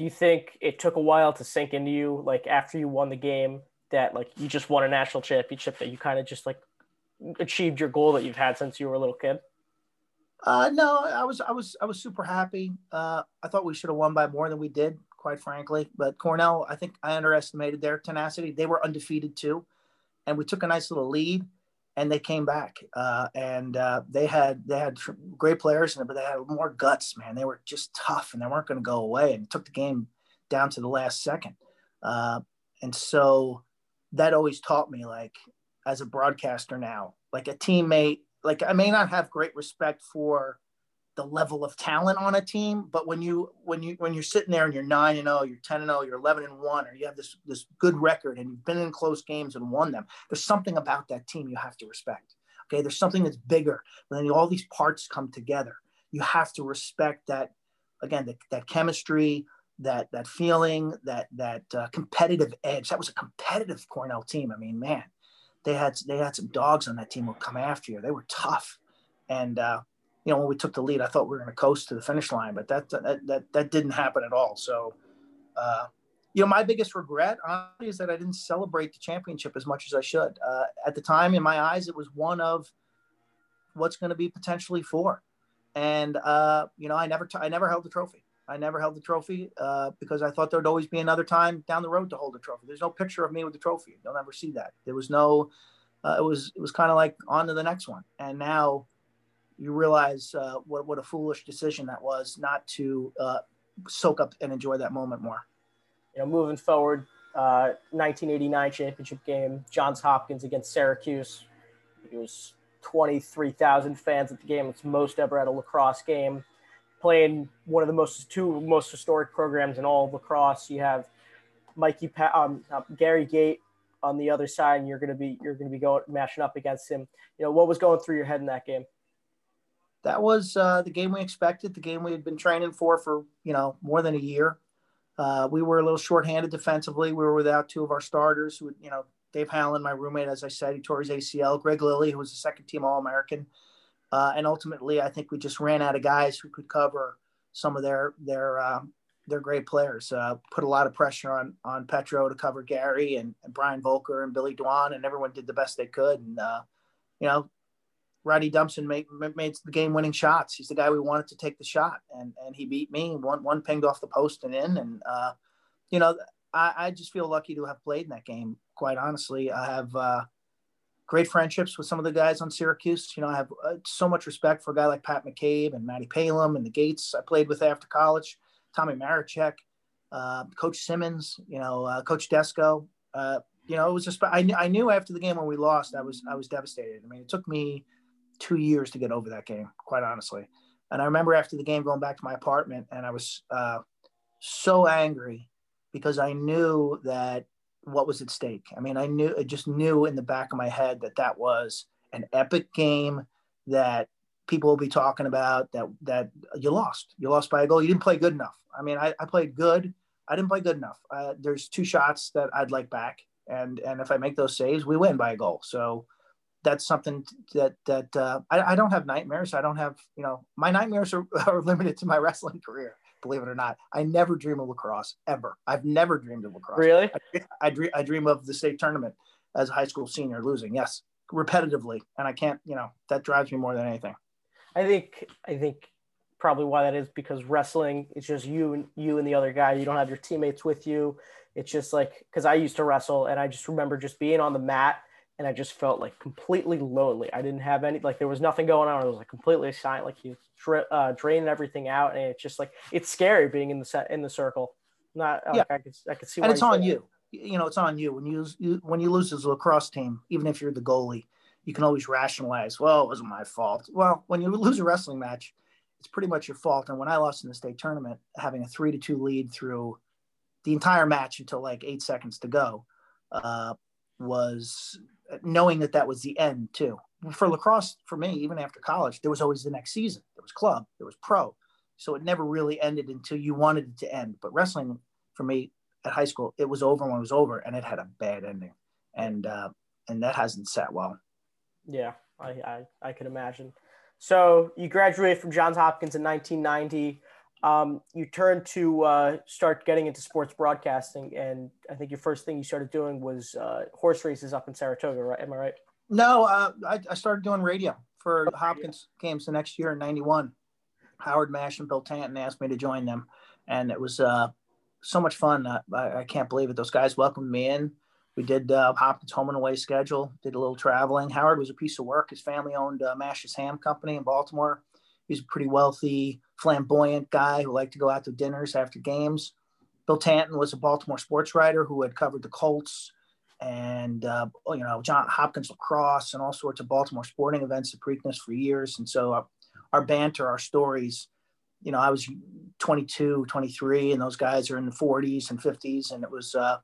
Do you think it took a while to sink into you, like after you won the game, that like you just won a national championship, that you kind of just like achieved your goal that you've had since you were a little kid? Uh, no, I was I was I was super happy. Uh, I thought we should have won by more than we did, quite frankly. But Cornell, I think I underestimated their tenacity. They were undefeated too, and we took a nice little lead and they came back uh, and uh, they had they had great players in it, but they had more guts, man. They were just tough and they weren't going to go away and took the game down to the last second. Uh, and so that always taught me, like as a broadcaster now, like a teammate, like I may not have great respect for the level of talent on a team. But when you when you when you're sitting there and you're nine and zero, you're ten and zero, you're eleven and one, or you have this this good record and you've been in close games and won them, there's something about that team you have to respect. Okay, there's something that's bigger. When all these parts come together, you have to respect that. Again, that, that chemistry, that that feeling, that that uh, competitive edge. That was a competitive Cornell team. I mean, man, they had they had some dogs on that team who come after you. They were tough, and uh, you know, when we took the lead, I thought we were going to coast to the finish line, but that that that, that didn't happen at all. So, uh, you know, my biggest regret honestly, is that I didn't celebrate the championship as much as I should. Uh, at the time, in my eyes, it was one of what's going to be potentially four, and uh, you know, I never t- I never held the trophy. I never held the trophy uh, because I thought there'd always be another time down the road to hold a trophy. There's no picture of me with the trophy. You'll never see that. There was no. Uh, it was it was kind of like on to the next one, and now you realize uh, what, what a foolish decision that was not to uh, soak up and enjoy that moment more. You know, moving forward, uh, 1989 championship game, Johns Hopkins against Syracuse. It was 23,000 fans at the game. It's most ever at a lacrosse game. Playing one of the most two most historic programs in all of lacrosse. You have Mikey, pa- um, uh, Gary Gait on the other side, and you're going to be you're going to be going mashing up against him. You know, what was going through your head in that game? That was uh, the game we expected, the game we had been training for for you know more than a year. Uh, we were a little shorthanded defensively. We were without two of our starters. Who, you know, Dave Hallen, my roommate, as I said, he tore his ACL. Greg Lilly, who was a second team All American, uh, and ultimately, I think we just ran out of guys who could cover some of their their um, their great players. Uh, put a lot of pressure on on Petro to cover Gary and, and Brian Volker and Billy Dwan, and everyone did the best they could. And uh, you know, Roddy Dumpson made, made the game winning shots. He's the guy we wanted to take the shot, and and he beat me. One one pinged off the post and in, and uh, you know I, I just feel lucky to have played in that game. Quite honestly, I have uh, great friendships with some of the guys on Syracuse. You know, I have uh, so much respect for a guy like Pat McCabe and Matty Palumb and the Gaits I played with after college. Tommy Marechek, uh, Coach Simmons, you know, uh, Coach Desko. Uh, you know, it was just I, I knew after the game when we lost, I was I was devastated. I mean, it took me two years to get over that game, quite honestly. And I remember after the game going back to my apartment and I was uh, so angry because I knew that what was at stake. I mean, I knew, I just knew in the back of my head that that was an epic game that people will be talking about that, that you lost, you lost by a goal. You didn't play good enough. I mean, I, I played good. I didn't play good enough. Uh, there's two shots that I'd like back. And, and if I make those saves, we win by a goal. So, that's something that that uh, I, I, don't have nightmares. I don't have you know my nightmares are, are limited to my wrestling career. believe it or not. I never dream of lacrosse ever. I've never dreamed of lacrosse. Really? I, I dream. I dream of the state tournament as a high school senior losing. Yes, repetitively, and I can't. You know that drives me more than anything. I think. I think probably why that is because wrestling is just you and you and the other guy. You don't have your teammates with you. It's just like because I used to wrestle and I just remember just being on the mat and I just felt like completely lonely. I didn't have any like there was nothing going on. It was like completely silent, like you uh, draining everything out, and it's just like it's scary being in the set in the circle. Not yeah. like I could I could see. And it's on you. You know, it's on you when you, you when you lose as a lacrosse team, even if you're the goalie, you can always rationalize. Well, it wasn't my fault. Well, when you lose a wrestling match, it's pretty much your fault. And when I lost in the state tournament, having a three to two lead through the entire match until like eight seconds to go, uh, was knowing that that was the end too. For lacrosse, for me, even after college, there was always the next season. There was club, there was pro, so it never really ended until you wanted it to end. But wrestling, for me, at high school, it was over when it was over, and it had a bad ending, and uh, and that hasn't sat well. Yeah, I I, I could imagine. So you graduated from Johns Hopkins in 1990 um, you turned to uh, start getting into sports broadcasting, and I think your first thing you started doing was uh, horse races up in Saratoga, right? Am I right? No, uh, I, I, started doing radio for oh, Hopkins games the next year in '91. Howard Mash and Bill Tanton asked me to join them, and it was uh, so much fun. I, I, can't believe it. Those guys welcomed me in. We did uh, Hopkins home and away schedule. Did a little traveling. Howard was a piece of work. His family owned uh, Mash's Ham Company in Baltimore. He's a pretty wealthy flamboyant guy who liked to go out to dinners after games. Bill Tanton was a Baltimore sports writer who had covered the Colts and uh, you know John Hopkins lacrosse and all sorts of Baltimore sporting events at Preakness for years. And so uh, our banter, our stories, you know, I was 22, 23, and those guys are in the 40s and 50s, and it was uh,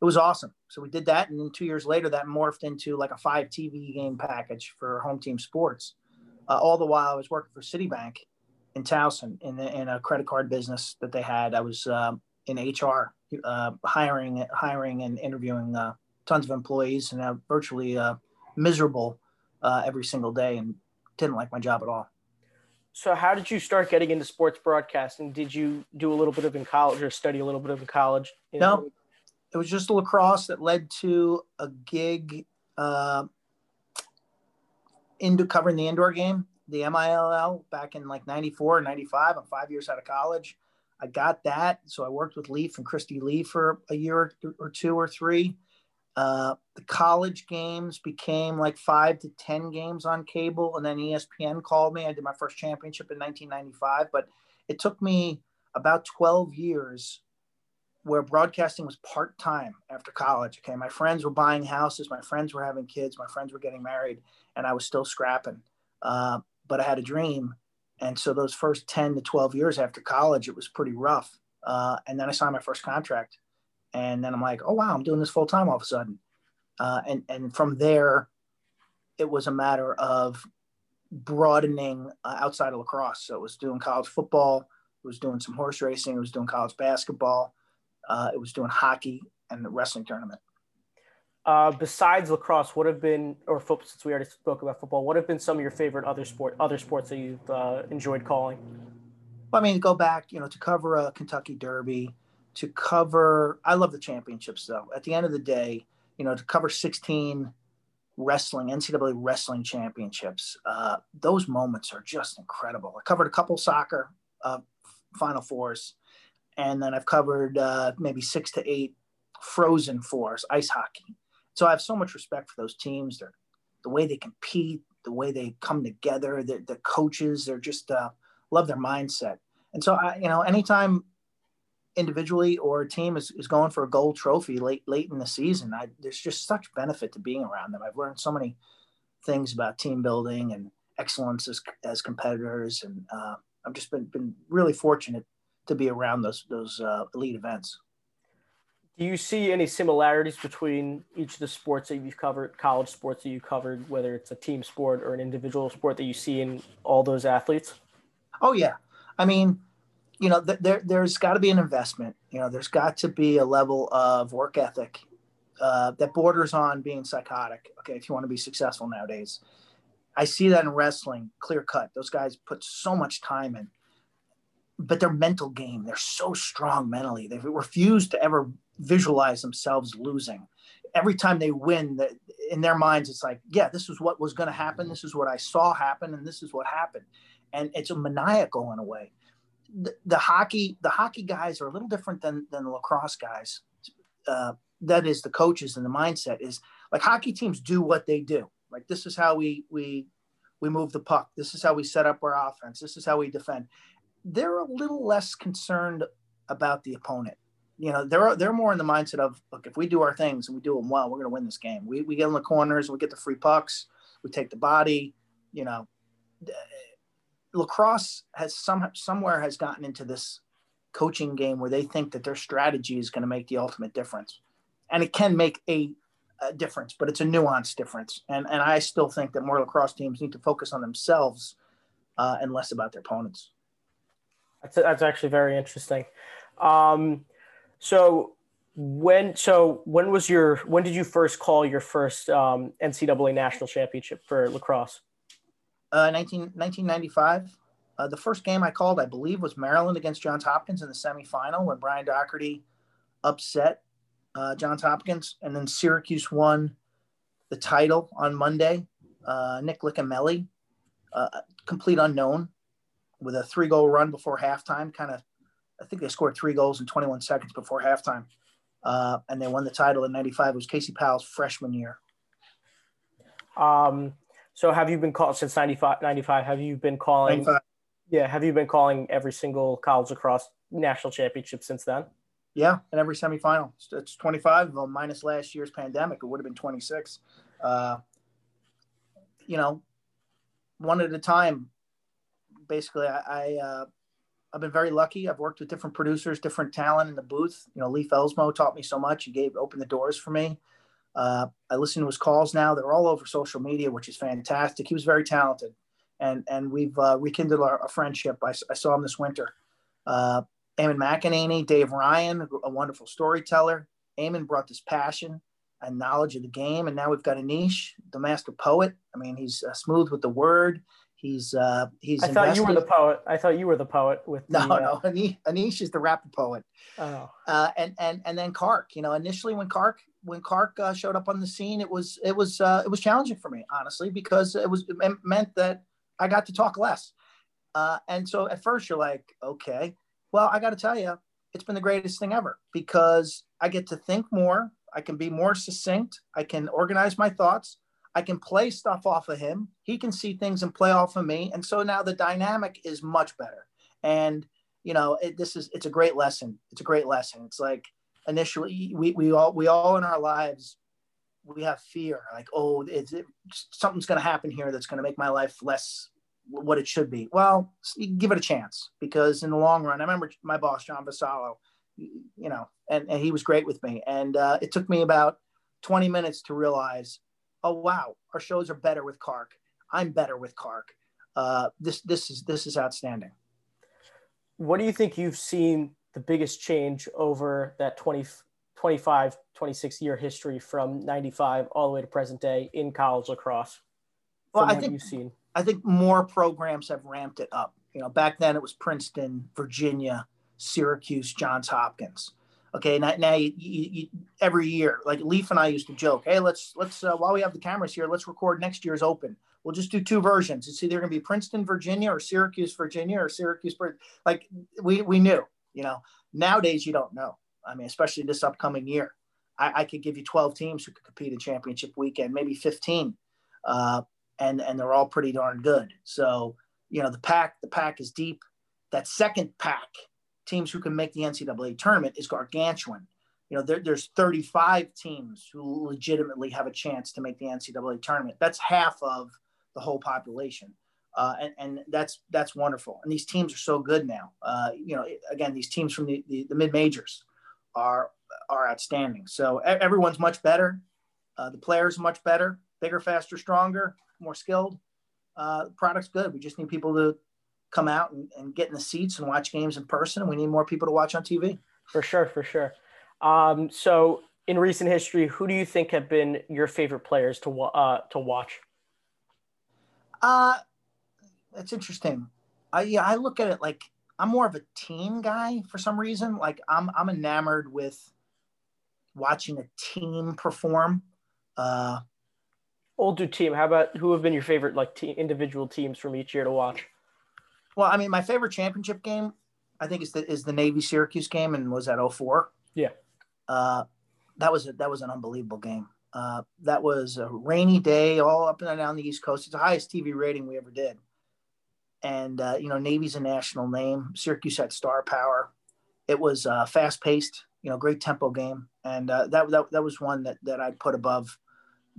it was awesome. So we did that, and two years later, that morphed into like a five TV game package for home team sports. Uh, all the while, I was working for Citibank in Towson in, the, in a credit card business that they had. I was um, in HR, uh, hiring, hiring and interviewing uh, tons of employees, and uh, virtually miserable uh, every single day, and didn't like my job at all. So, how did you start getting into sports broadcasting? Did you do a little bit of in college, or study a little bit of in college? No, it was just lacrosse that led to a gig uh, into covering the indoor game the MILL back in like 94 95. I'm five years out of college. I got that. So I worked with Leif and Christy Lee for a year or two or three. Uh, the college games became like five to 10 games on cable. And then ESPN called me. I did my first championship in 1995. But it took me about 12 years where broadcasting was part time after college. Okay. My friends were buying houses. My friends were having kids. My friends were getting married. And I was still scrapping. Uh, but I had a dream. And so those first 10 to 12 years after college, it was pretty rough. Uh, and then I signed my first contract. And then I'm like, oh, wow, I'm doing this full time all of a sudden. Uh, and, and from there, it was a matter of broadening uh, outside of lacrosse. So it was doing college football, it was doing some horse racing, it was doing college basketball, uh, it was doing hockey and the wrestling tournament. Uh, besides lacrosse, what have been, or football, since we already spoke about football, what have been some of your favorite other sport, other sports that you've uh, enjoyed calling? Well, I mean, go back, you know, to cover a Kentucky Derby, to cover. I love the championships, though. At the end of the day, you know, to cover 16 wrestling NCAA wrestling championships, uh, those moments are just incredible. I covered a couple soccer uh, Final Fours, and then I've covered uh, maybe six to eight Frozen Fours, ice hockey so I have so much respect for those teams. They're the way they compete, the way they come together, the, the coaches, they're just uh, love their mindset. And so I, you know, anytime individually or a team is, is going for a gold trophy late late in the season, I, there's just such benefit to being around them. I've learned so many things about team building and excellence as, as competitors, and uh, I've just been been really fortunate to be around those those uh, elite events. Do you see any similarities between each of the sports that you've covered, college sports that you covered, whether it's a team sport or an individual sport that you see in all those athletes? Oh yeah, I mean, you know, th- there there's got to be an investment. You know, there's got to be a level of work ethic uh, that borders on being psychotic. Okay, if you want to be successful nowadays, I see that in wrestling, clear cut. Those guys put so much time in. but their mental game, they're so strong mentally. They refuse to ever visualize themselves losing. Every time they win, that in their minds, it's like, yeah, this is what was going to happen. This is what I saw happen, and this is what happened. And it's a maniacal in a way. The, the hockey, the hockey guys are a little different than than the lacrosse guys. Uh, that is the coaches and the mindset is like hockey teams do what they do. Like this is how we we we move the puck. This is how we set up our offense. This is how we defend. They're a little less concerned about the opponent. You know, they're they're more in the mindset of look, if we do our things and we do them well, we're going to win this game. We we get in the corners, we get the free pucks, we take the body. You know, lacrosse has some somewhere has gotten into this coaching game where they think that their strategy is going to make the ultimate difference, and it can make a a difference, but it's a nuanced difference. And and I still think that more lacrosse teams need to focus on themselves uh, and less about their opponents. That's that's actually very interesting. Um, so when so when was your when did you first call your first um, NCAA national championship for lacrosse? Uh, 19, 1995. Uh, the first game I called, I believe, was Maryland against Johns Hopkins in the semifinal when Brian Dougherty upset uh, Johns Hopkins, and then Syracuse won the title on Monday. Uh, Nick Licameli, uh, complete unknown, with a three-goal run before halftime. Kind of, I think they scored three goals in 21 seconds before halftime, uh, and they won the title in '95. It was Casey Powell's freshman year. Um, so have you been called since 95, 95 Have you been calling? 95. Yeah, have you been calling every single college lacrosse national championship since then? Yeah, in every semifinal. It's 25 of them minus last year's pandemic. It would have been 26. Uh, you know, one at a time. Basically, I, I uh, I've been very lucky. I've worked with different producers, different talent in the booth. You know, Leif Elsmo taught me so much. He gave opened the doors for me. Uh, I listen to his calls now. They're all over social media, which is fantastic. He was very talented, and and we've uh, rekindled our, our friendship. I, I, saw him this winter. Uh, Eamon McEneaney, Dave Ryan, a wonderful storyteller. Eamon brought this passion and knowledge of the game, and now we've got Anish, the master poet. I mean, he's uh, smooth with the word. He's uh, he's. I thought invested. you were the poet. I thought you were the poet with. No, the, no. Uh... Anish, Anish is the rapper poet. Oh. Uh, and and and then Kark. You know, initially when Kark when Kark uh, showed up on the scene, it was it was uh, it was challenging for me, honestly, because it was it meant that I got to talk less. Uh, and so at first you're like, okay, well, I got to tell you, it's been the greatest thing ever because I get to think more. I can be more succinct. I can organize my thoughts. I can play stuff off of him. He can see things and play off of me. And so now the dynamic is much better. And, you know, it, this is, it's a great lesson. It's a great lesson. It's like initially we, we all, we all in our lives, we have fear like, oh, it, something's going to happen here that's going to make my life less what it should be. Well, give it a chance because in the long run, I remember my boss John Vassallo, you know, and, and he was great with me. And uh, it took me about 20 minutes to realize, oh wow, our shows are better with Kark. I'm better with Kark. Uh, this this is this is outstanding. What do you think you've seen the biggest change over that 20, 25, 26 year history from 95 all the way to present day in college lacrosse? Well, I think you've seen I think more programs have ramped it up. You know, back then it was Princeton, Virginia, Syracuse, Johns Hopkins. Okay, now, now you, you, you, every year, like Leif and I used to joke, hey, let's let's uh, while we have the cameras here, let's record next year's Open. We'll just do two versions. It's either going to be Princeton, Virginia, or Syracuse, Virginia, or Syracuse. Like we we knew, you know. Nowadays, you don't know. I mean, especially this upcoming year, I, I could give you 12 teams who could compete in championship weekend, maybe 15. Uh, and and they're all pretty darn good. So you know the pack the pack is deep. That second pack, teams who can make the NCAA tournament is gargantuan. You know there, there's 35 teams who legitimately have a chance to make the NCAA tournament. That's half of the whole population. Uh, and, and that's that's wonderful. And these teams are so good now. Uh, you know, again, these teams from the, the, the mid majors are are outstanding. So everyone's much better. Uh, the players much better, bigger, faster, stronger more skilled. Uh, product's good. We just need people to come out and, and get in the seats and watch games in person. We need more people to watch on TV. For sure, for sure. Um, so, in recent history, who do you think have been your favorite players to uh, to watch? Uh, that's interesting. I yeah, I look at it like I'm more of a team guy for some reason. Like I'm I'm enamored with watching a team perform. Uh, Older team. How about who have been your favorite like team, individual teams from each year to watch? Well, I mean, my favorite championship game, I think, is the is the Navy Syracuse game, and was that 04. Yeah. Uh, that was a, that was an unbelievable game. Uh, that was a rainy day, all up and down the East Coast. It's the highest TV rating we ever did. And uh, you know, Navy's a national name. Syracuse had star power. It was uh, fast paced, you know, great tempo game, and uh, that, that that was one that that I'd put above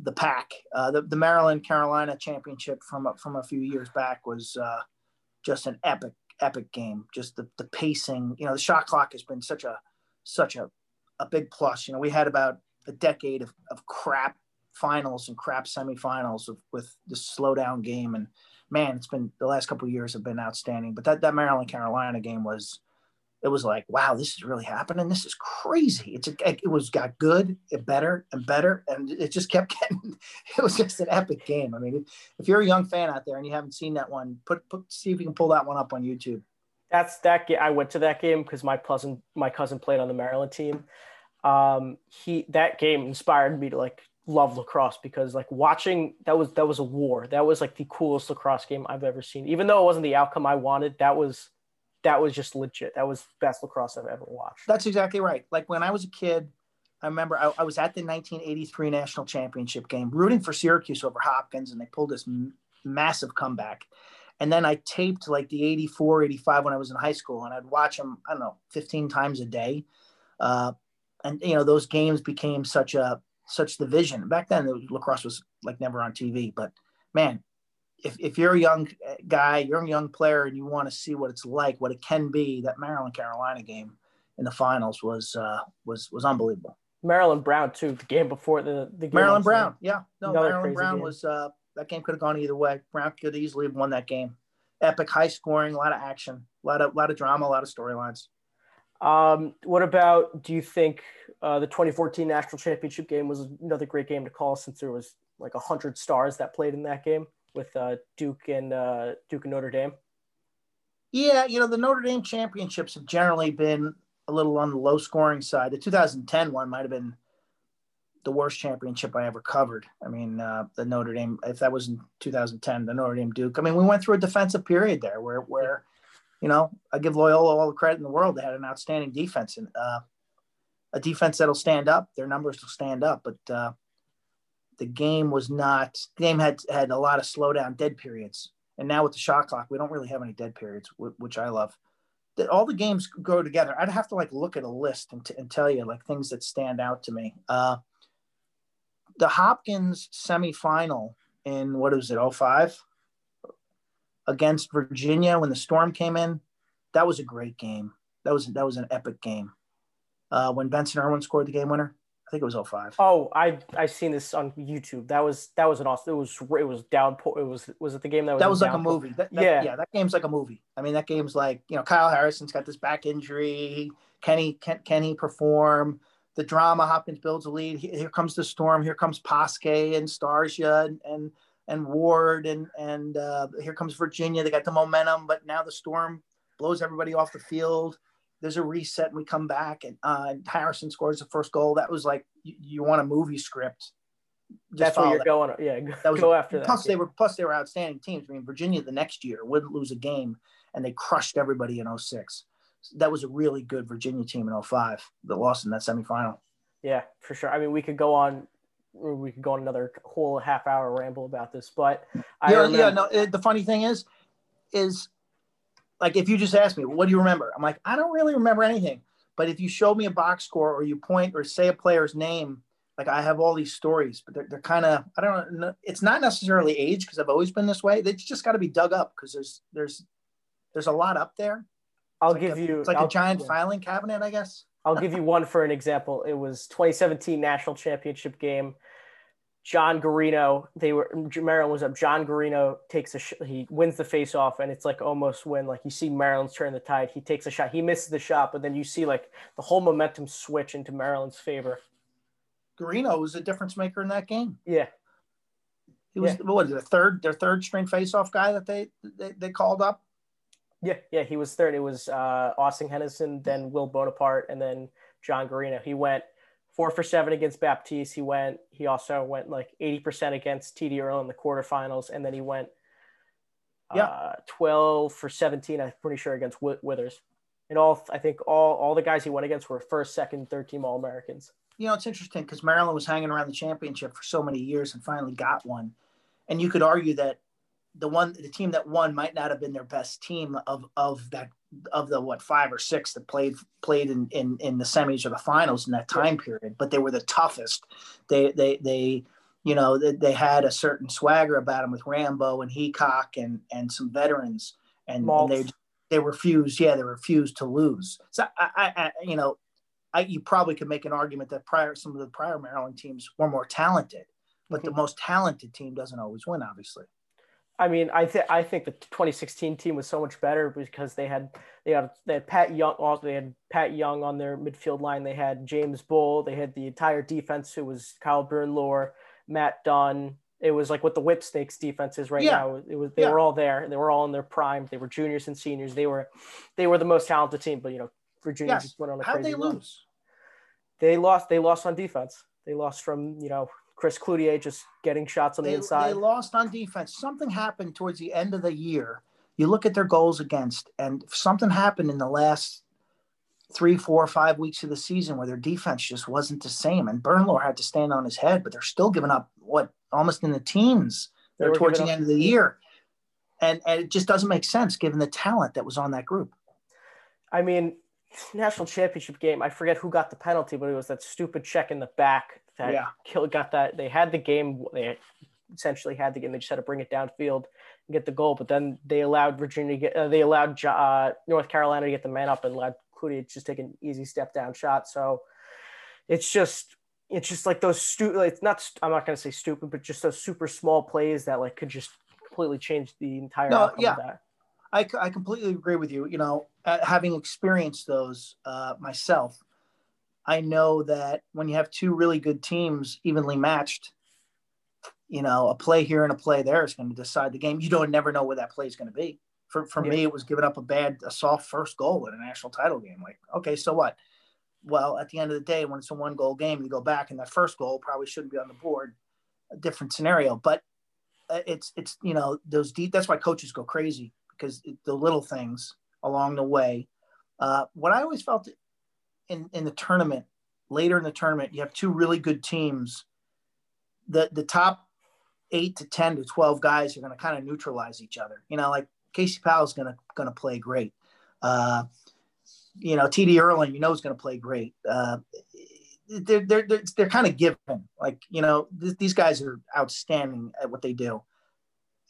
the pack. Uh, the, the Maryland Carolina championship from from a few years back was uh, just an epic epic game. Just the, the pacing, you know, the shot clock has been such a such a a big plus. You know, we had about a decade of, of crap finals and crap semifinals of, with the slow down game, and man, it's been the last couple years have been outstanding. But that that Maryland Carolina game was it was like, wow, this is really happening. This is crazy. It's a, it was got good, it better and better, and it just kept getting. It was just an epic game. I mean, if you're a young fan out there and you haven't seen that one, put put see if you can pull that one up on YouTube. That's that. Game. I went to that game because my cousin my cousin played on the Maryland team. Um, he that game inspired me to like love lacrosse because like watching that was that was a war. That was like the coolest lacrosse game I've ever seen. Even though it wasn't the outcome I wanted, that was that was just legit. That was best lacrosse I've ever watched. That's exactly right. Like when I was a kid, I remember I, I was at the 1983 national championship game, rooting for Syracuse over Hopkins, and they pulled this m- massive comeback. And then I taped like the 84, 85 when I was in high school, and I'd watch them, I don't know, 15 times a day. Uh, and, you know, those games became such a, such the vision. Back then, lacrosse was like never on TV, but man, if, if you're a young guy, you're a young player, and you want to see what it's like, what it can be, that Maryland Carolina game in the finals was uh, was was unbelievable. Maryland Brown too. The game before the the game Maryland Brown, yeah, no, Another Maryland Brown game. was uh, that game could have gone either way. Brown could easily have won that game. Epic, high scoring, a lot of action, a lot of lot of drama, a lot of storylines. Um, what about? Do you think uh, the 2014 national championship game was another great game to call since there was like hundred stars that played in that game? With uh, Duke and uh, Duke and Notre Dame? Yeah, you know the Notre Dame championships have generally been a little on the low scoring side. The 2010 one might have been the worst championship I ever covered. I mean, uh, the Notre Dame, if that was in 2010, the Notre Dame Duke. I mean, we went through a defensive period there where, where, you know, I give Loyola all the credit in the world. They had an outstanding defense and uh, a defense that'll stand up. Their numbers will stand up, but uh, the game was not the game had had a lot of slowdown dead periods. And now with the shot clock we don't really have any dead periods which i love. That all the games go together. I'd have to like look at a list and, t- and tell you like things that stand out to me. Uh, the hopkins semifinal in what was it 05 against virginia when the storm came in that was a great game. That was that was an epic game. Uh, when benson erwin scored the game winner I think it was 05. Oh, I I seen this on YouTube. That was that was an awesome. It was it was downpour. It was was it the game that was that was like downpour? a movie. That, that, yeah, yeah. That game's like a movie. I mean, that game's like you know Kyle Harrison's got this back injury. Can he can, can he perform? The drama. Hopkins builds a lead. Here comes the storm. Here comes Poskay and Starsia and and, and Ward and and uh, here comes Virginia. They got the momentum, but now the storm blows everybody off the field there's a reset and we come back and uh, Harrison scores the first goal. That was like you, you want a movie script. That's where you're that. going. Yeah, that was, go after that. Plus, they were plus they were outstanding teams. I mean, Virginia the next year wouldn't lose a game, and they crushed everybody in 06. that was a really good Virginia team in 05 that lost in that semifinal. Yeah, for sure. I mean, we could go on. We could go on another whole half hour ramble about this, but I yeah, remember- yeah. No, the funny thing is, is like if you just ask me, what do you remember? I'm like, I don't really remember anything. But if you show me a box score or you point or say a player's name, like I have all these stories, but they're, they're kind of, I don't know. It's not necessarily age because I've always been this way. They just got to be dug up because there's, there's, there's a lot up there. I'll it's give like you, it's like I'll, a giant yeah. filing cabinet, I guess. I'll give you one for an example. It was 2017 national championship game. John Garino, they were Maryland was up. John Garino takes a sh- he wins the face off, and it's like almost when like you see Maryland's turn the tide. He takes a shot, he misses the shot, but then you see like the whole momentum switch into Maryland's favor. Garino was a difference maker in that game. Yeah, he was yeah. what the third their third string face off guy that they, they they called up. Yeah, yeah, he was third. It was uh, Austin Henderson, then Will Bonaparte, and then John Garino. He went four for seven against Baptiste. He went. He also went like eighty percent against TD Earl in the quarterfinals, and then he went yeah. uh, twelve for seventeen. I'm pretty sure against Withers. And all I think all all the guys he went against were first, second, third team All Americans. You know, it's interesting because Maryland was hanging around the championship for so many years and finally got one, and you could argue that the one the team that won might not have been their best team of of that of the what five or six that played played in in, in the semis or the finals in that time period but they were the toughest. They they they you know they, they had a certain swagger about them with rambo and heacock and and some veterans and, and they they refused yeah they refused to lose. So I, I, I you know I, you probably could make an argument that prior some of the prior maryland teams were more talented but the mhm. most talented team doesn't always win obviously I mean, I think I think the 2016 team was so much better because they had they had they had Pat Young also they had Pat Young on their midfield line. They had James Bull. They had the entire defense who was Kyle Bernlohr, Matt Dunn. It was like what the Whip Snakes defense is right yeah. now. It was they yeah. were all there. They were all in their prime. They were juniors and seniors. They were they were the most talented team. But you know, Virginia yes. just went on a How'd crazy they run. lose? They lost. They lost on defense. They lost from you know Chris Cloutier just getting shots on they, the inside. They lost on defense. Something happened towards the end of the year. You look at their goals against, and something happened in the last three, four, five weeks of the season where their defense just wasn't the same. And Bernlohr had to stand on his head, but they're still giving up what almost in the teens. They're uh, towards the end of the year. And, and it just doesn't make sense given the talent that was on that group. I mean, national championship game, I forget who got the penalty, but it was that stupid check in the back that yeah. kill got that. They had the game. They essentially had the game. They just had to bring it downfield and get the goal. But then they allowed Virginia. To get, uh, they allowed uh, North Carolina to get the man up and allowed Cloutier just take an easy step down shot. So it's just it's just like those stupid. It's not. I'm not going to say stupid, but just those super small plays that like could just completely change the entire no, yeah. of that. I, I completely agree with you. You know, having experienced those uh, myself, I know that when you have two really good teams evenly matched, you know, a play here and a play there is going to decide the game. You don't never know where that play is going to be. For, for yeah. me, it was giving up a bad, a soft first goal in a national title game. Like, okay, so what? Well, at the end of the day, when it's a one goal game, you go back and that first goal probably shouldn't be on the board. A different scenario, but uh, it's it's you know those deep. That's why coaches go crazy because the little things along the way. Uh, what I always felt in, in the tournament, later in the tournament, you have two really good teams. The the top eight to ten to twelve guys are going to kind of neutralize each other. You know, like Casey Powell is going to going to play great. Uh, you know, TD Ierlan, you know, is going to play great. Uh, they're, they're, they're, they're kind of given. Like, you know, th- these guys are outstanding at what they do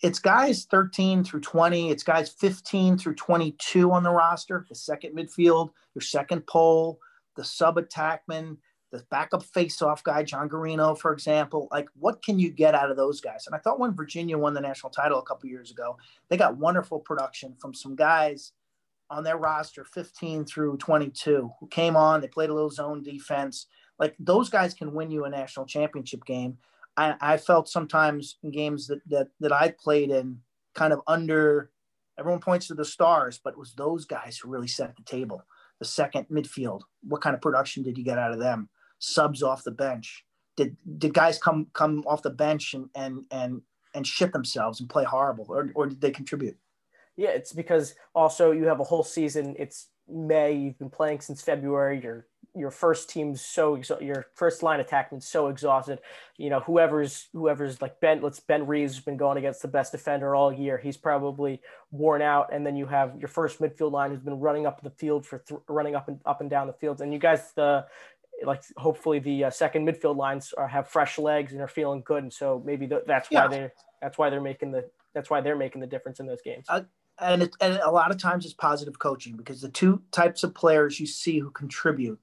it's guys 13 through 20. It's guys 15 through 22 on the roster. The second midfield, your second pole, the sub attackman, the backup face-off guy, John Garino, for example. Like, what can you get out of those guys? And I thought when Virginia won the national title a couple years ago, they got wonderful production from some guys on their roster, 15 through 22, who came on. They played a little zone defense. Like those guys can win you a national championship game. I, I felt sometimes in games that, that that I played in kind of under everyone points to the stars, but it was those guys who really set the table. The second midfield, what kind of production did you get out of them? Subs off the bench. Did did guys come come off the bench and and and and shit themselves and play horrible, or or did they contribute? Yeah, it's because also you have a whole season. It's May. You've been playing since February. You're your first team's so your first line attackman's so exhausted. You know, whoever's whoever's like Ben, let's Ben Reeves has been going against the best defender all year. He's probably worn out, and then you have your first midfield line who's been running up the field for th- running up and up and down the fields, and you guys the like hopefully the uh, second midfield lines are, have fresh legs and are feeling good, and so maybe the, that's why yeah. they that's why they're making the that's why they're making the difference in those games. Uh, and it, and a lot of times it's positive coaching because the two types of players you see who contribute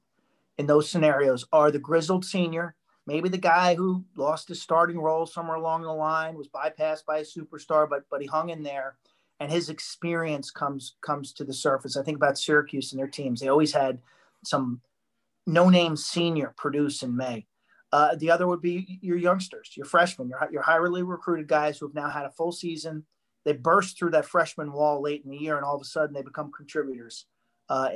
in those scenarios are the grizzled senior, maybe the guy who lost his starting role somewhere along the line, was bypassed by a superstar, but but he hung in there, and his experience comes comes to the surface. I think about Syracuse and their teams; they always had some no-name senior produce in May. Uh, the other would be your youngsters, your freshmen, your your highly recruited guys who have now had a full season. They burst through that freshman wall late in the year, and all of a sudden they become contributors uh,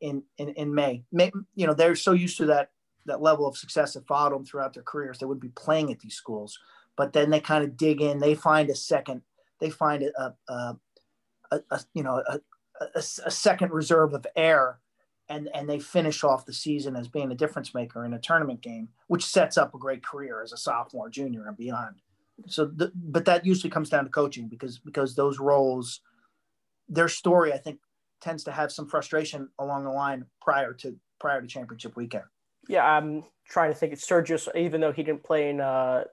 in, in in May. May. You know, they're so used to that that level of success that followed them throughout their careers. They wouldn't be playing at these schools, but then they kind of dig in. They find a second. They find a, a, a, a you know a, a, a second reserve of air and and they finish off the season as being a difference maker in a tournament game, which sets up a great career as a sophomore, junior, and beyond. So, the, but that usually comes down to coaching because because those roles, their story, I think, tends to have some frustration along the line prior to prior to championship weekend. Yeah, I'm trying to think. It's Sergio, even though he didn't play in uh,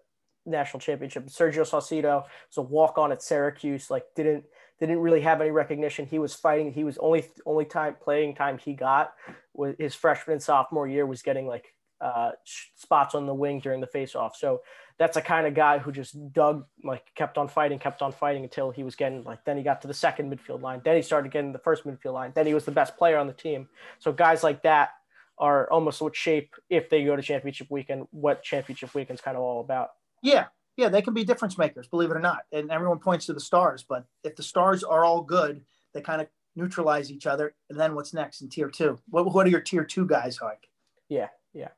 national championship, Sergio Salcido was a walk on at Syracuse. Like, didn't didn't really have any recognition. He was fighting. He was only only time playing time he got was his freshman and sophomore year was getting like uh, spots on the wing during the faceoff. So that's a kind of guy who just dug like kept on fighting, kept on fighting until he was getting like then he got to the second midfield line. Then he started getting the first midfield line. Then he was the best player on the team. So guys like that are almost what shape if they go to championship weekend, what championship weekend's kind of all about. Yeah, yeah, they can be difference makers, believe it or not. And everyone points to the stars, but if the stars are all good, they kind of neutralize each other. And then what's next in tier two? What, what are your tier two guys like? Yeah, yeah.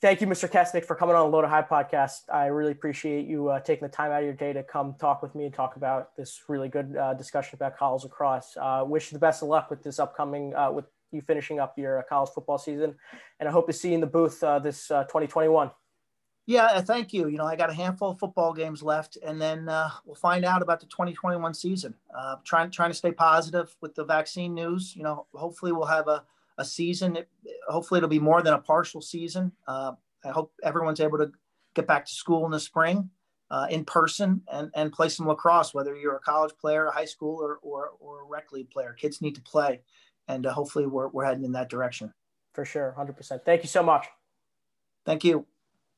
Thank you, Mr. Kessenich, for coming on the Low to High podcast. I really appreciate you uh, taking the time out of your day to come talk with me and talk about this really good uh, discussion about college lacrosse. Uh, wish you the best of luck with this upcoming, uh, with you finishing up your uh, college football season. And I hope to see you in the booth uh, this 2021. Yeah, thank you. You know, I got a handful of football games left, and then we'll find out about the 2021 season. Trying trying to stay positive with the vaccine news. You know, hopefully we'll have a, a season. It, hopefully it'll be more than a partial season. Uh, I hope everyone's able to get back to school in the spring uh, in person and, and play some lacrosse, whether you're a college player, a high school, or, or, or a rec league player. Kids need to play, and uh, hopefully we're, we're heading in that direction. For sure, 100%. Thank you so much. Thank you.